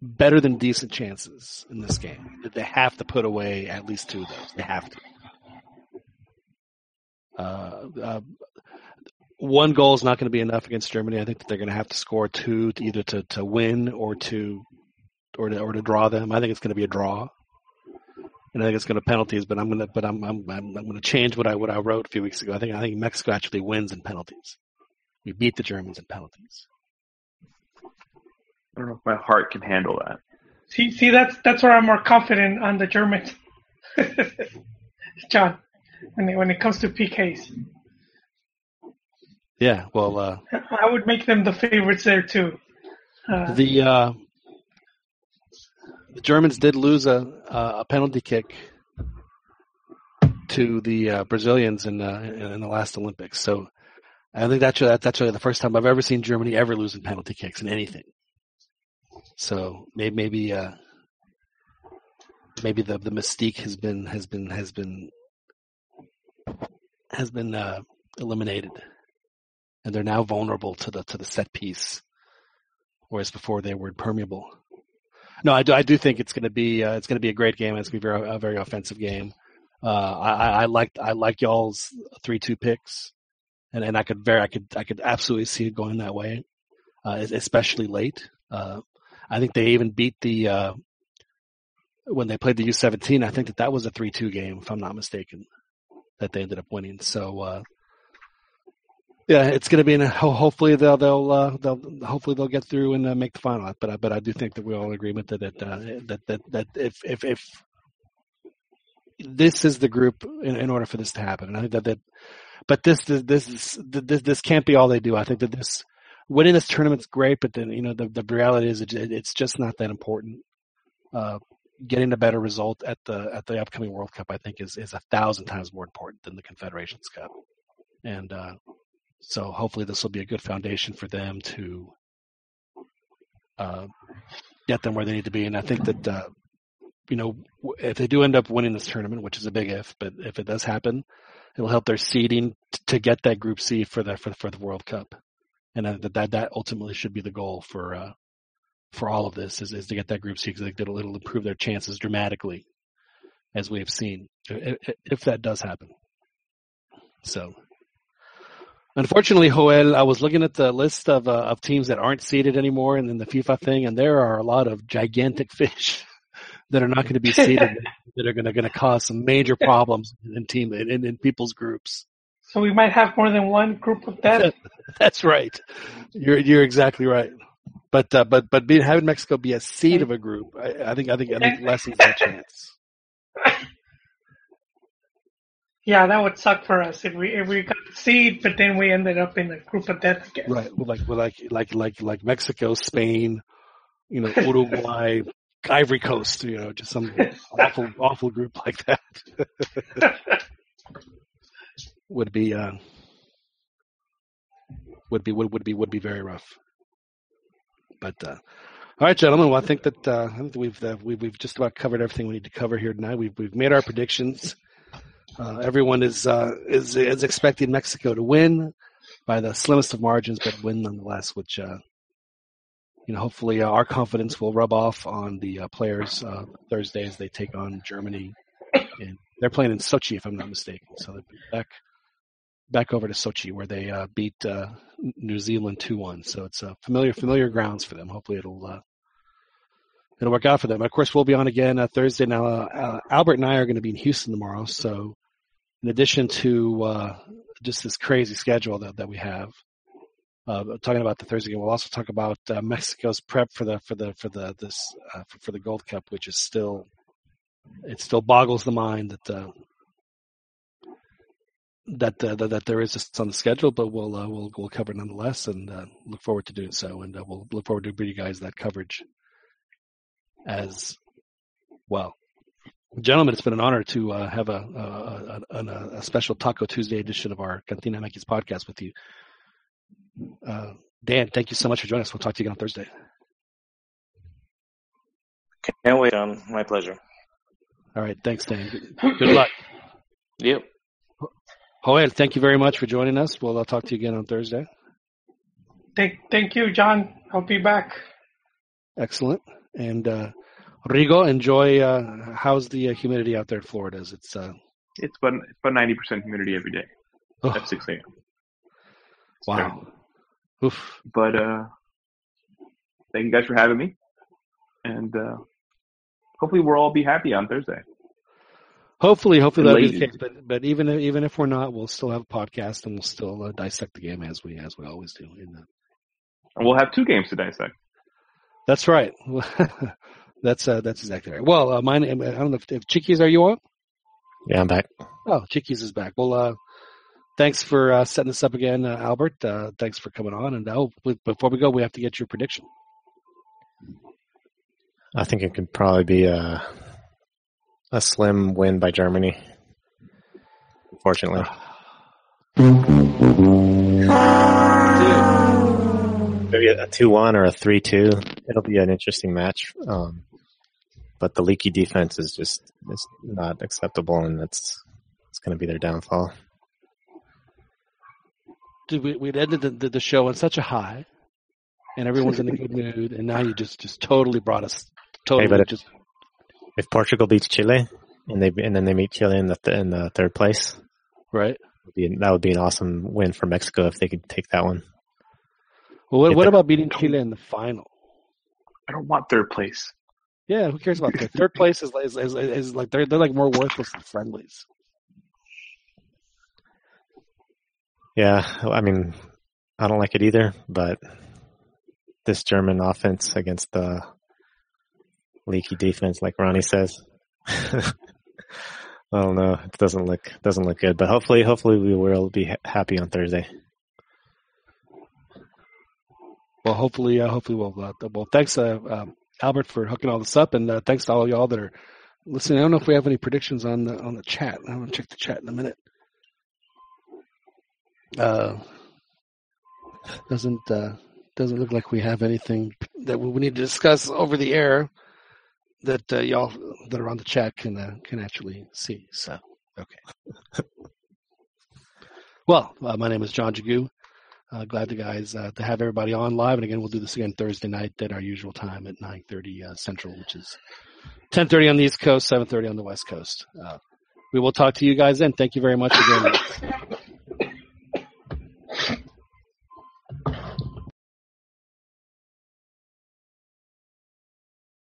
better than decent chances in this game. They have to put away at least two of those. They have to. Uh, uh, one goal is not going to be enough against Germany. I think that they're going to have to score two to either to, to win or to or to or to draw them. I think it's going to be a draw, and I think it's going to penalties. But I'm going to but I'm I'm I'm, I'm going to change what I what I wrote a few weeks ago. I think I think Mexico actually wins in penalties. We beat the Germans in penalties. I don't know if my heart can handle that. See, see, that's that's where I'm more confident on the Germans, [laughs] John, when it, when it comes to PKs. Yeah, well, uh, I would make them the favorites there too. Uh, the uh, the Germans did lose a a penalty kick to the uh, Brazilians in, uh, in the last Olympics. So I think that's that's actually the first time I've ever seen Germany ever losing penalty kicks in anything. So maybe maybe uh, maybe the the mystique has been has been has been has been uh, eliminated, and they're now vulnerable to the to the set piece, whereas before they were impermeable. No, I do I do think it's going to be uh, it's going to be a great game. It's going to be a very offensive game. Uh, I, I like I like y'all's three two picks, and and I could very I could I could absolutely see it going that way, uh, especially late. Uh, I think they even beat the uh, when they played the U17. I think that that was a three-two game, if I'm not mistaken, that they ended up winning. So uh, yeah, it's going to be in a, hopefully they'll they'll uh, they'll hopefully they'll get through and uh, make the final. But I but I do think that we're all in agreement that that uh, that, that that if if if this is the group in, in order for this to happen, and I think that that but this this this this this can't be all they do. I think that this winning this tournament's great, but then you know the the reality is it, it's just not that important. Uh, getting a better result at the at the upcoming World Cup, I think, is is a thousand times more important than the Confederations Cup, and uh, so hopefully this will be a good foundation for them to uh, get them where they need to be. And I think that uh, you know if they do end up winning this tournament, which is a big if, but if it does happen, it'll help their seeding to get that Group C for the for, for the World Cup and that that that ultimately should be the goal for uh, for all of this is, is to get that group C because it'll, it'll improve their chances dramatically, as we have seen if, if that does happen. So, unfortunately, Joel, I was looking at the list of uh, of teams that aren't seeded anymore, and then the FIFA thing, and there are a lot of gigantic [laughs] fish that are not going to be seeded [laughs] that are going to going to cause some major problems in team in, in people's groups. So we might have more than one group of that. [laughs] That's right. You're you're exactly right. But uh, but but being having Mexico be a seed of a group, I, I think I think I think lessens that chance. Yeah, that would suck for us if we if we got the seed, but then we ended up in a group of death again. Right, like like like like like Mexico, Spain, you know, [laughs] Uruguay, Ivory Coast, you know, just some awful [laughs] awful group like that [laughs] would be uh, would be would, would be would be very rough. But uh, all right, gentlemen. Well, I think that uh, I think we've uh, we've we've just about covered everything we need to cover here tonight. We've we've made our predictions. Uh, everyone is uh, is is expecting Mexico to win by the slimmest of margins, but win nonetheless. Which uh, you know, hopefully, uh, our confidence will rub off on the uh, players uh, Thursday as they take on Germany. And they're playing in Sochi, if I'm not mistaken. So they're back back over to Sochi where they beat New Zealand two one. So it's familiar familiar grounds for them. Hopefully it'll it'll work out for them. Of course, we'll be on again uh, Thursday. Now uh, uh, Albert and I are going to be in Houston tomorrow. So in addition to uh, just this crazy schedule that, that we have. Uh, talking about the Thursday game, we'll also talk about uh, Mexico's prep for the for the for the this uh, for, for the Gold Cup, which is still it still boggles the mind that uh, that, uh, that that there is just on the schedule, but we'll we'll we'll cover nonetheless, and look forward to doing so, and we'll look forward to bringing you guys that coverage as well. Gentlemen, it's been an honor to uh, have a, a, a, a, special Taco Tuesday edition of our Cantina MX podcast with you. Uh, Dan, thank you so much for joining us. We'll talk to you again on Thursday. Can't wait. Um, my pleasure. All right. Thanks, Dan. Good, [clears throat] good luck. Yep. Joel, thank you very much for joining us. We'll I'll talk to you again on Thursday. Thank, thank you, John. I'll be back. Excellent. And uh, Rigo, enjoy. Uh, how's the uh, humidity out there in Florida? Is it's uh, it's about it's about ninety percent humidity every day oh. at six a.m. Wow. Oof. But uh, thank you guys for having me, and uh, hopefully we'll all be happy on Thursday. Hopefully, hopefully that'll be the case. But but even even if we're not, we'll still have a podcast and we'll still uh, dissect the game as we as we always do. In the... And we'll have two games to dissect. That's right. [laughs] that's uh, that's exactly right. Well, uh, mine. I don't know if, if Chiquis, are you on? Yeah, I'm back. Oh, Chiquis is back. Well, uh, thanks for uh, setting this up again, uh, Albert. Uh, thanks for coming on. And oh, before we go, we have to get your prediction. I think it could probably be a a slim win by Germany. Fortunately. [sighs] Maybe a two-one or a three-two. It'll be an interesting match. Um, but the leaky defense is just is not acceptable, and that's it's going to be their downfall. Dude, we we ended the, the show on such a high, and everyone's in a good [laughs] mood, and now you just just totally brought us totally hey, but just. If, if Portugal beats Chile, and they and then they meet Chile in the th- in the third place, right? Would be, that would be an awesome win for Mexico if they could take that one. Well, what, what about beating Chile in the final? I don't want third place. Yeah, who cares about that? Third place is, is, is, is like they're they're like more worthless than friendlies. Yeah, I mean, I don't like it either, but this German offense against the leaky defense, like Ronnie says, [laughs] I don't know. It doesn't look doesn't look good, but hopefully, hopefully we will be happy on Thursday. Well, hopefully, uh, hopefully we'll. Uh, well, thanks, uh, um, Albert, for hooking all this up, and uh, thanks to all y'all that are listening. I don't know if we have any predictions on the on the chat. I'm gonna check the chat in a minute. Uh, doesn't uh, doesn't look like we have anything that we need to discuss over the air that uh, y'all that are on the chat can uh, can actually see. So okay. [laughs] well, uh, my name is John Jagu. Uh, glad to guys uh, to have everybody on live, and again we'll do this again Thursday night at our usual time at 9:30 uh, Central, which is 10:30 on the East Coast, 7:30 on the West Coast. we will talk to you guys then. Thank you very much again. [laughs]